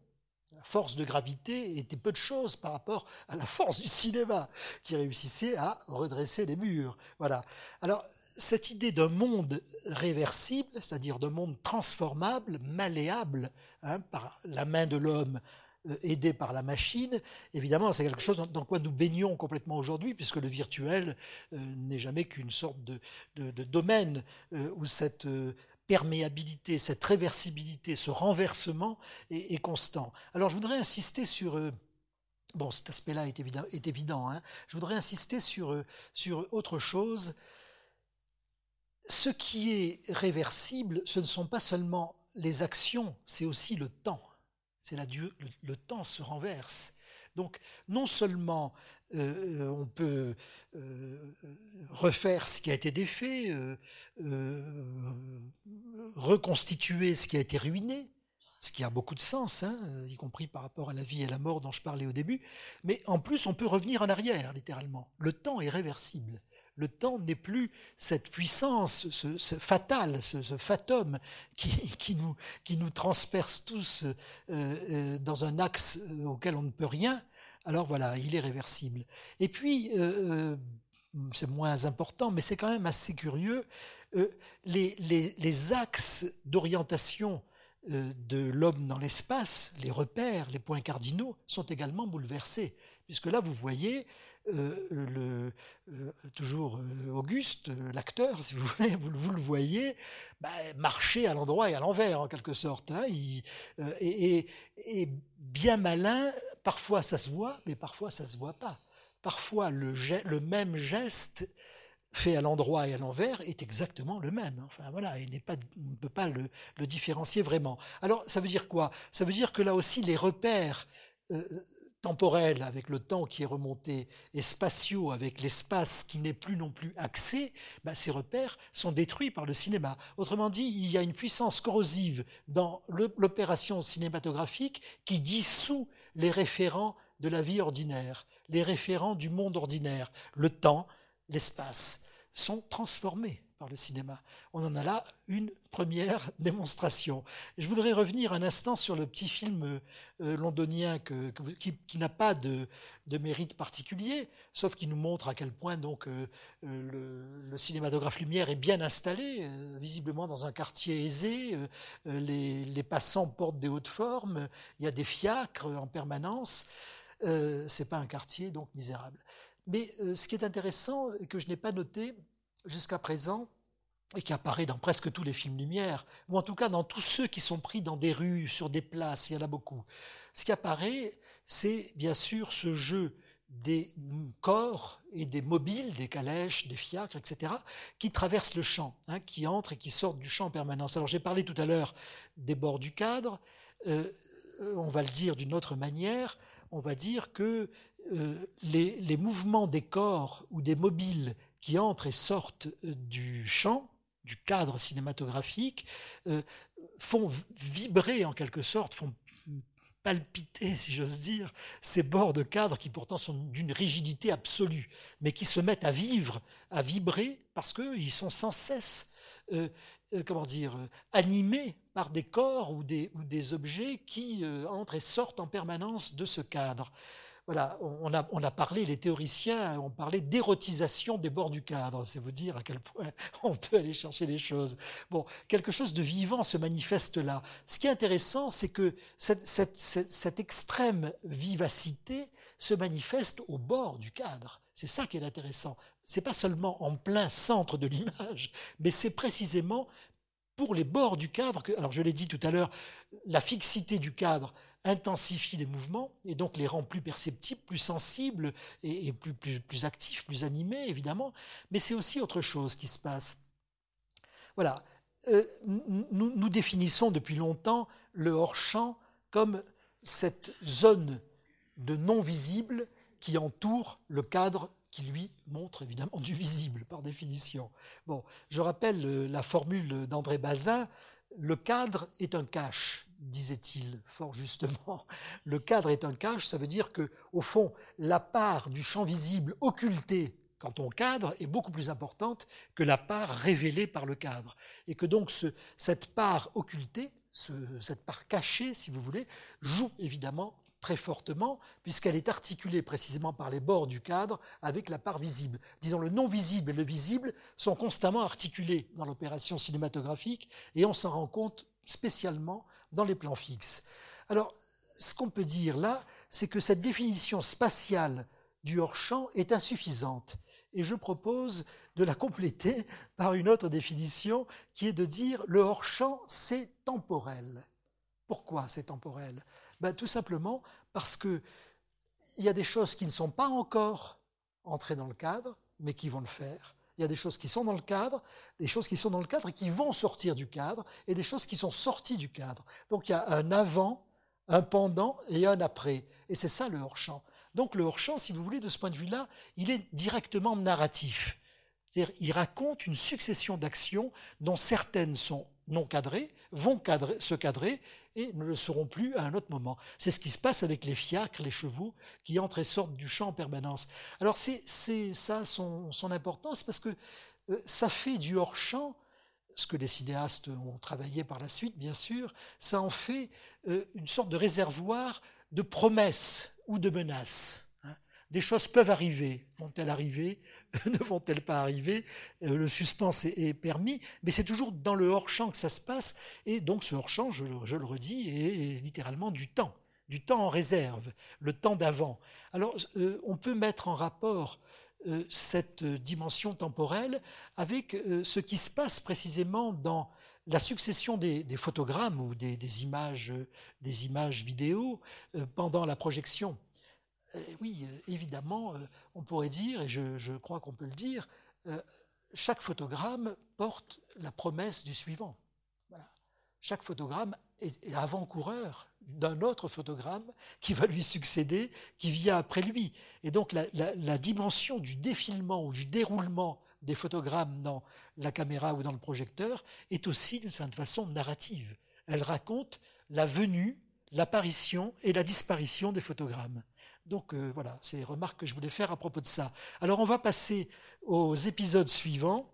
La force de gravité était peu de choses par rapport à la force du cinéma, qui réussissait à redresser les murs. Voilà. Alors, cette idée d'un monde réversible, c'est-à-dire d'un monde transformable, malléable, hein, par la main de l'homme aidé par la machine, évidemment, c'est quelque chose dans quoi nous baignons complètement aujourd'hui, puisque le virtuel euh, n'est jamais qu'une sorte de, domaine euh, où cette perméabilité, cette réversibilité, ce renversement est, constant. Alors je voudrais insister sur... bon, cet aspect-là est évident. Est évident hein. je voudrais insister sur, sur autre chose. Ce qui est réversible, ce ne sont pas seulement les actions, c'est aussi le temps le, temps se renverse. Donc non seulement euh, euh, on peut euh, refaire ce qui a été défait, reconstituer ce qui a été ruiné, ce qui a beaucoup de sens, hein, y compris par rapport à la vie et la mort dont je parlais au début, mais en plus on peut revenir en arrière, littéralement. Le temps est réversible le temps n'est plus cette puissance ce, ce fatale, ce, fatum qui, nous, transperce tous euh, euh, dans un axe auquel on ne peut rien. Alors voilà, il est réversible. Et puis, euh, c'est moins important, mais c'est quand même assez curieux, les, axes d'orientation de l'homme dans l'espace, les repères, les points cardinaux, sont également bouleversés. Puisque là, vous voyez, euh, le, euh, toujours euh, Auguste, l'acteur, si vous voulez, vous, le voyez, bah, marcher à l'endroit et à l'envers en quelque sorte. Hein, et, bien malin, parfois ça se voit, mais parfois ça se voit pas. Parfois le, même geste fait à l'endroit et à l'envers est exactement le même. Enfin voilà, il on ne peut pas le, différencier vraiment. Alors ça veut dire quoi? Ça veut dire que là aussi les repères temporels avec le temps qui est remonté et spatiaux avec l'espace qui n'est plus non plus axé, bah, ces repères sont détruits par le cinéma. Autrement dit, il y a une puissance corrosive dans l'opération cinématographique qui dissout les référents de la vie ordinaire, les référents du monde ordinaire. Le temps, l'espace sont transformés par le cinéma. On en a là une première démonstration. Je voudrais revenir un instant sur le petit film euh, londonien qui, n'a pas de, mérite particulier, sauf qui nous montre à quel point donc euh, le, cinématographe Lumière est bien installé, euh, visiblement dans un quartier aisé. Les, les, passants portent des hautes formes, il y a des fiacres en permanence. C'est pas un quartier donc misérable. Mais ce qui est intéressant et que je n'ai pas noté, jusqu'à présent, et qui apparaît dans presque tous les films Lumière, ou en tout cas dans tous ceux qui sont pris dans des rues, sur des places, il y en a beaucoup. Ce qui apparaît, c'est bien sûr ce jeu des corps et des mobiles, des calèches, des fiacres, etc., qui traversent le champ, hein, qui entrent et qui sortent du champ en permanence. Alors j'ai parlé tout à l'heure des bords du cadre, euh, on va le dire d'une autre manière, on va dire que euh, les, les mouvements des corps ou des mobiles qui entrent et sortent euh, du champ, du cadre cinématographique, euh, font vibrer en quelque sorte, font palpiter, si j'ose dire, ces bords de cadre qui pourtant sont d'une rigidité absolue, mais qui se mettent à vivre, à vibrer, parce qu'ils sont sans cesse, euh, comment dire, animés par des corps ou des, ou des objets qui entrent et sortent en permanence de ce cadre voilà, on a, on a parlé, les théoriciens ont parlé d'érotisation des bords du cadre. C'est vous dire à quel point on peut aller chercher les choses. Bon, quelque chose de vivant se manifeste là. Ce qui est intéressant, c'est que cette, cette, cette, extrême vivacité se manifeste au bord du cadre. C'est ça qui est intéressant. C'est pas seulement en plein centre de l'image, mais c'est précisément pour les bords du cadre que, alors je l'ai dit tout à l'heure, la fixité du cadre intensifie les mouvements et donc les rend plus perceptibles, plus sensibles et, plus, plus, plus, actifs, plus animés, évidemment. Mais c'est aussi autre chose qui se passe. Voilà. Euh, nous, nous, définissons depuis longtemps le hors-champ comme cette zone de non visible qui entoure le cadre qui lui montre évidemment du visible par définition. Bon, je rappelle euh, la formule d'André Bazin, le cadre est un cache disait-il fort justement. Le cadre est un cache, ça veut dire que, au fond, la part du champ visible occultée quand on cadre, est beaucoup plus importante que la part révélée par le cadre. Et que donc cette part occultée, cette part cachée, si vous voulez, joue évidemment très fortement, puisqu'elle est articulée précisément par les bords du cadre avec la part visible. Disons, le non visible et le visible sont constamment articulés dans l'opération cinématographique, et on s'en rend compte spécialement dans les plans fixes. Alors, ce qu'on peut dire là, c'est que cette définition spatiale du hors-champ est insuffisante. Et je propose de la compléter par une autre définition qui est de dire le hors-champ, c'est temporel. Pourquoi c'est temporel? Ben, Tout simplement parce qu'il y a des choses qui ne sont pas encore entrées dans le cadre, mais qui vont le faire. Il y a des choses qui sont dans le cadre, des choses qui sont dans le cadre et qui vont sortir du cadre, et des choses qui sont sorties du cadre. Donc il y a un avant, un pendant et un après. Et c'est ça le hors-champ. Donc le hors-champ, si vous voulez, de ce point de vue-là, il est directement narratif. C'est-à-dire, il raconte une succession d'actions dont certaines sont non cadrées, vont se cadrer et ne le seront plus à un autre moment. C'est ce qui se passe avec les fiacres, les chevaux, qui entrent et sortent du champ en permanence. Alors c'est ça son, importance, parce que euh, ça fait du hors-champ, ce que les cinéastes ont travaillé par la suite, bien sûr, ça en fait euh, une sorte de réservoir de promesses ou de menaces. Hein. Des choses peuvent arriver. Vont-elles arriver? Ne vont-elles pas arriver euh, Le suspense est, permis, mais c'est toujours dans le hors-champ que ça se passe. Et donc ce hors-champ, je, le redis, est littéralement du temps, du temps en réserve, le temps d'avant. Alors euh, on peut mettre en rapport euh, cette dimension temporelle avec ce qui se passe précisément dans la succession des, photogrammes ou des, images, des images vidéo pendant la projection. Euh, oui, euh, évidemment, euh, on pourrait dire, et je, crois qu'on peut le dire, chaque photogramme porte la promesse du suivant. Chaque photogramme est avant-coureur d'un autre photogramme qui va lui succéder, qui vient après lui. Et donc la, dimension du défilement ou du déroulement des photogrammes dans la caméra ou dans le projecteur est aussi d'une certaine façon narrative. Elle raconte la venue, l'apparition et la disparition des photogrammes. Donc euh, voilà, c'est les remarques que je voulais faire à propos de ça. Alors on va passer aux épisodes suivants.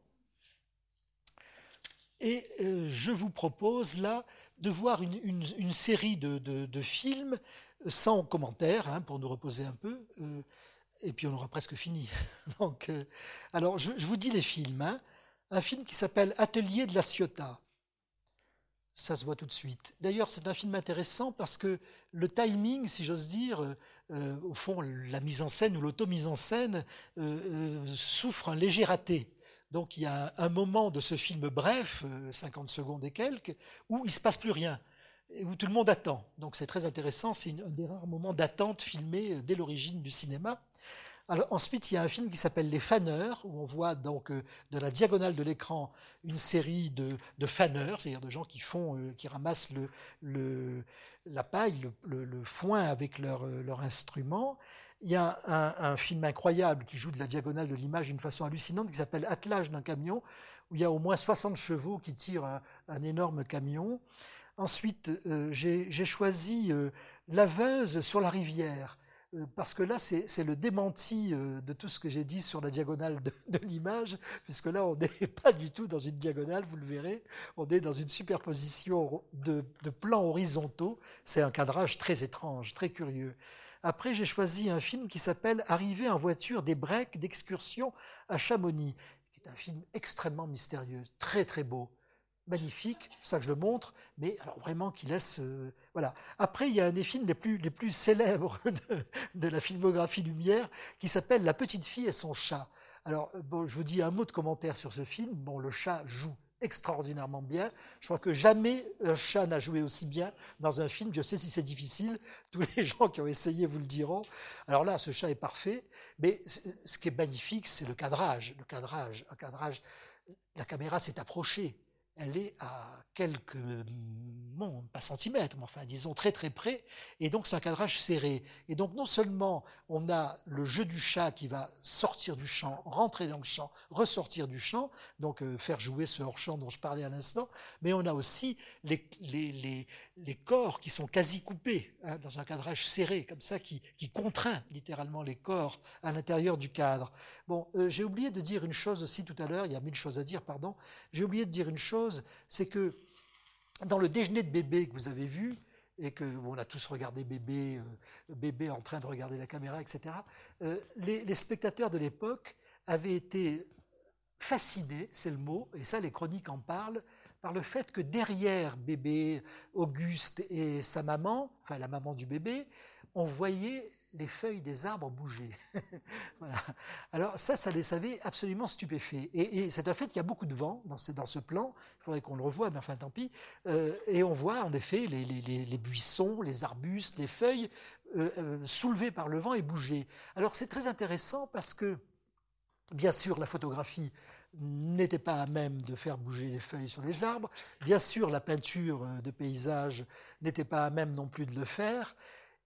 Et euh, je vous propose là de voir une, série de, films sans commentaires, hein, pour nous reposer un peu. Euh, et puis on aura presque fini. Donc, alors je, vous dis les films. Hein. Un film qui s'appelle Atelier de la Ciotat. Ça se voit tout de suite. D'ailleurs, c'est un film intéressant parce que le timing, si j'ose dire, euh, au fond, la mise en scène ou l'auto-mise en scène euh, euh, souffre un léger raté. Donc il y a un moment de ce film bref, 50 secondes et quelques, où il se passe plus rien, où tout le monde attend. Donc c'est très intéressant, c'est un des rares moments d'attente filmés dès l'origine du cinéma. Alors, ensuite, il y a un film qui s'appelle Les Faneurs, où on voit donc de la diagonale de l'écran une série de, faneurs, c'est-à-dire de gens qui font, qui ramassent le, la paille, le, foin avec leur, euh, leur, instrument. Il y a un, film incroyable qui joue de la diagonale de l'image d'une façon hallucinante qui s'appelle Attelage d'un camion, où il y a au moins 60 chevaux qui tirent un, énorme camion. Ensuite, euh, j'ai choisi euh, Laveuse sur la rivière. Euh, parce que là, c'est le démenti euh, de tout ce que j'ai dit sur la diagonale de, l'image, puisque là, on n'est pas du tout dans une diagonale, vous le verrez, on est dans une superposition de, plans horizontaux. C'est un cadrage très étrange, très curieux. Après, j'ai choisi un film qui s'appelle Arriver en voiture des breaks d'excursion à Chamonix, qui est un film extrêmement mystérieux, très très beau magnifique, ça que je le montre, mais alors vraiment qui laisse euh, voilà. Après, il y a un des films les plus les plus célèbres de, la filmographie Lumière qui s'appelle La petite fille et son chat. Alors euh, bon, je vous dis un mot de commentaire sur ce film. Bon, le chat joue extraordinairement bien. Je crois que jamais un chat n'a joué aussi bien dans un film. Je sais si c'est difficile. Tous les gens qui ont essayé vous le diront. Alors là, ce chat est parfait. Mais ce qui est magnifique, c'est le cadrage. Le cadrage, un cadrage. La caméra s'est approchée elle est à quelques, centimètres, mais enfin disons très très près, et donc c'est un cadrage serré. Et donc non seulement on a le jeu du chat qui va sortir du champ, rentrer dans le champ, ressortir du champ, donc euh, faire jouer ce hors-champ dont je parlais à l'instant, mais on a aussi les, corps qui sont quasi coupés, hein, dans un cadrage serré, comme ça, qui, qui contraint littéralement les corps à l'intérieur du cadre. Bon, euh, j'ai oublié de dire une chose aussi tout à l'heure, il y a mille choses à dire, pardon. J'ai oublié de dire une chose, c'est que dans le déjeuner de bébé que vous avez vu, et que on a tous regardé bébé, euh, bébé en train de regarder la caméra, etc. Euh, les, les, spectateurs de l'époque avaient été fascinés, c'est le mot, et ça les chroniques en parlent, par le fait que derrière bébé, Auguste et sa maman, enfin la maman du bébé, on voyait les feuilles des arbres bouger. Alors ça, ça les avait absolument stupéfaits. Et, c'est un fait qu'il y a beaucoup de vent dans ce, plan. Il faudrait qu'on le revoie, mais enfin tant pis. Euh, et on voit en effet les, buissons, les arbustes, les feuilles euh, euh, soulevées par le vent et bouger. Alors c'est très intéressant parce que, bien sûr, la photographie n'était pas à même de faire bouger les feuilles sur les arbres. Bien sûr, la peinture de paysage n'était pas à même non plus de le faire.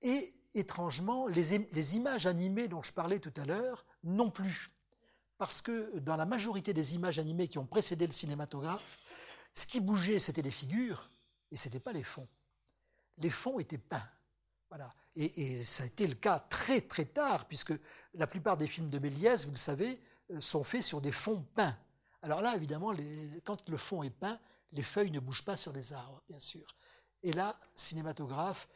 Et étrangement, les, images animées dont je parlais tout à l'heure, non plus. Parce que dans la majorité des images animées qui ont précédé le cinématographe, ce qui bougeait, c'était les figures, et ce n'était pas les fonds. Les fonds étaient peints. Voilà. Et, ça a été le cas très très tard, puisque la plupart des films de Méliès, vous le savez, euh, sont faits sur des fonds peints. Alors là, évidemment, quand le fond est peint, les feuilles ne bougent pas sur les arbres, bien sûr. Et là, cinématographe,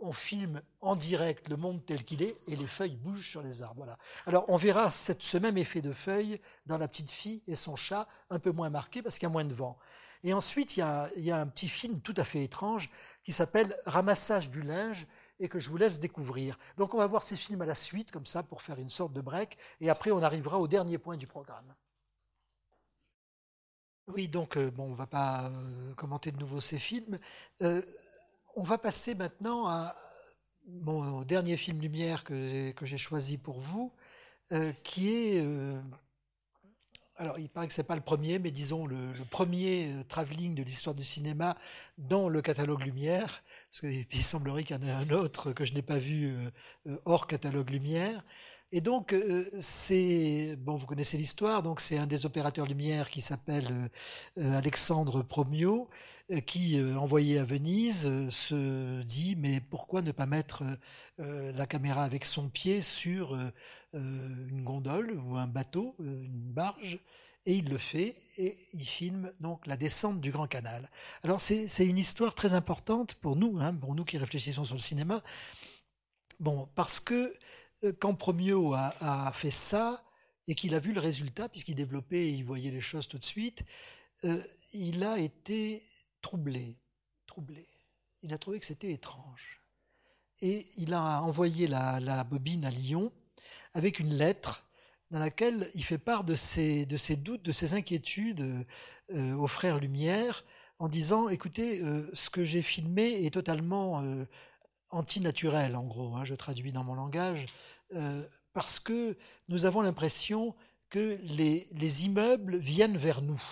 on filme en direct le monde tel qu'il est et les feuilles bougent sur les arbres. Alors on verra ce même effet de feuilles dans la petite fille et son chat, un peu moins marqué parce qu'il y a moins de vent. Et ensuite, il y, a, un petit film tout à fait étrange qui s'appelle Ramassage du linge et que je vous laisse découvrir. Donc on va voir ces films à la suite, comme ça, pour faire une sorte de break, et après on arrivera au dernier point du programme. Oui, donc euh, bon, on va pas euh, commenter de nouveau ces films. Euh, on va passer maintenant à mon dernier film Lumière que, j'ai choisi pour vous, euh, qui est... Euh, alors, il paraît que c'est pas le premier, mais disons le, premier euh, travelling de l'histoire du cinéma dans le catalogue Lumière, parce qu'il semblerait qu'il y en ait un autre que je n'ai pas vu hors catalogue Lumière. Et donc, c'est bon, vous connaissez l'histoire. Donc, c'est un des opérateurs lumière qui s'appelle Alexandre Promio, qui, euh, envoyé à Venise, euh, se dit mais pourquoi ne pas mettre la caméra avec son pied sur une gondole ou un bateau, une barge? Et il le fait et il filme donc la descente du Grand Canal. Alors c'est une histoire très importante pour nous, hein, pour nous qui réfléchissons sur le cinéma. Bon, parce que quand Promio a, a fait ça et qu'il a vu le résultat, puisqu'il développait et il voyait les choses tout de suite, il a été troublé, troublé. Il a trouvé que c'était étrange. Et il a envoyé la, bobine à Lyon avec une lettre dans laquelle il fait part de ses, doutes, de ses inquiétudes euh, aux frères Lumière, en disant, écoutez, euh, ce que j'ai filmé est totalement euh, antinaturel, en gros, hein, je traduis dans mon langage, parce que nous avons l'impression que les immeubles viennent vers nous.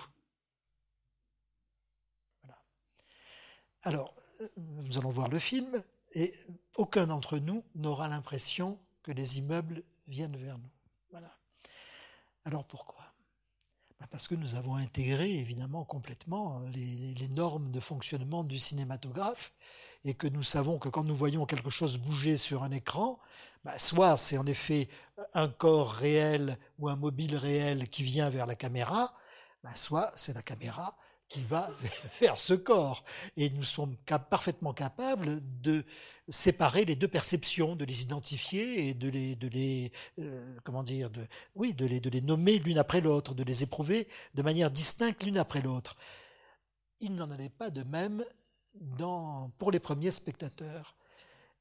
Alors, euh, nous allons voir le film, et aucun d'entre nous n'aura l'impression que les immeubles viennent vers nous. Alors pourquoi? Ben, Parce que nous avons intégré évidemment complètement les, normes de fonctionnement du cinématographe et que nous savons que quand nous voyons quelque chose bouger sur un écran, ben, soit c'est en effet un corps réel ou un mobile réel qui vient vers la caméra, ben, soit c'est la caméra qui va vers ce corps. Et nous sommes parfaitement capables de séparer les deux perceptions, de les identifier et de les, de les euh, comment dire, oui, de les, de les nommer l'une après l'autre, de les éprouver de manière distincte l'une après l'autre. Il n'en allait pas de même pour les premiers spectateurs.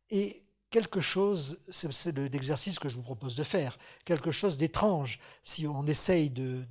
Et quelque chose, c'est l'exercice que je vous propose de faire, quelque chose d'étrange, si on essaye de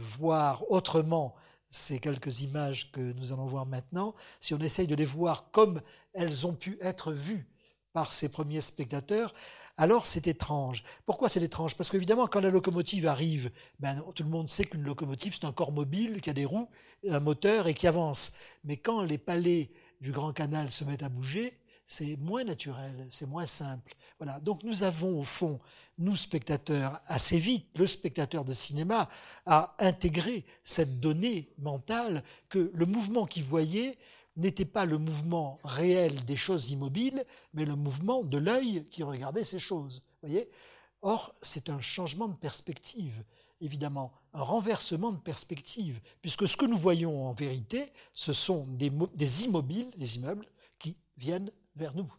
voir autrement ces quelques images que nous allons voir maintenant, si on essaye de les voir comme elles ont pu être vues par ces premiers spectateurs, alors c'est étrange. Pourquoi c'est étrange? Parce qu'évidemment, quand la locomotive arrive, ben, tout le monde sait qu'une locomotive, c'est un corps mobile qui a des roues, un moteur et qui avance. Mais quand les palais du Grand Canal se mettent à bouger, c'est moins naturel, c'est moins simple. Donc nous avons au fond nous, spectateurs, assez vite, le spectateur de cinéma a intégré cette donnée mentale que le mouvement qu'il voyait n'était pas le mouvement réel des choses immobiles, mais le mouvement de l'œil qui regardait ces choses. Or, c'est un changement de perspective, évidemment, un renversement de perspective, puisque ce que nous voyons en vérité, ce sont des immobiles, des immeubles qui viennent vers nous.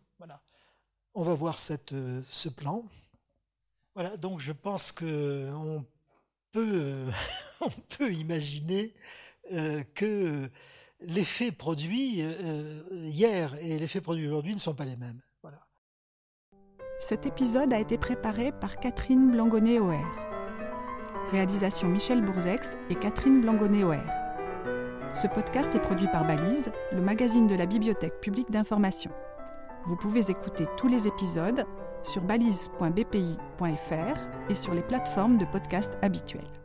On va voir euh, ce plan. Voilà, donc je pense peut, on peut imaginer euh, que l'effet produit euh, hier et l'effet produit aujourd'hui ne sont pas les mêmes. Voilà. Cet épisode a été préparé par Catherine Blangonnet-Oher. Réalisation Michel Bourzex et Catherine Blangonnet-Oher. Ce podcast est produit par Balise, le magazine de la Bibliothèque publique d'information. Vous pouvez écouter tous les épisodes sur balise.bpi.fr et sur les plateformes de podcast habituelles.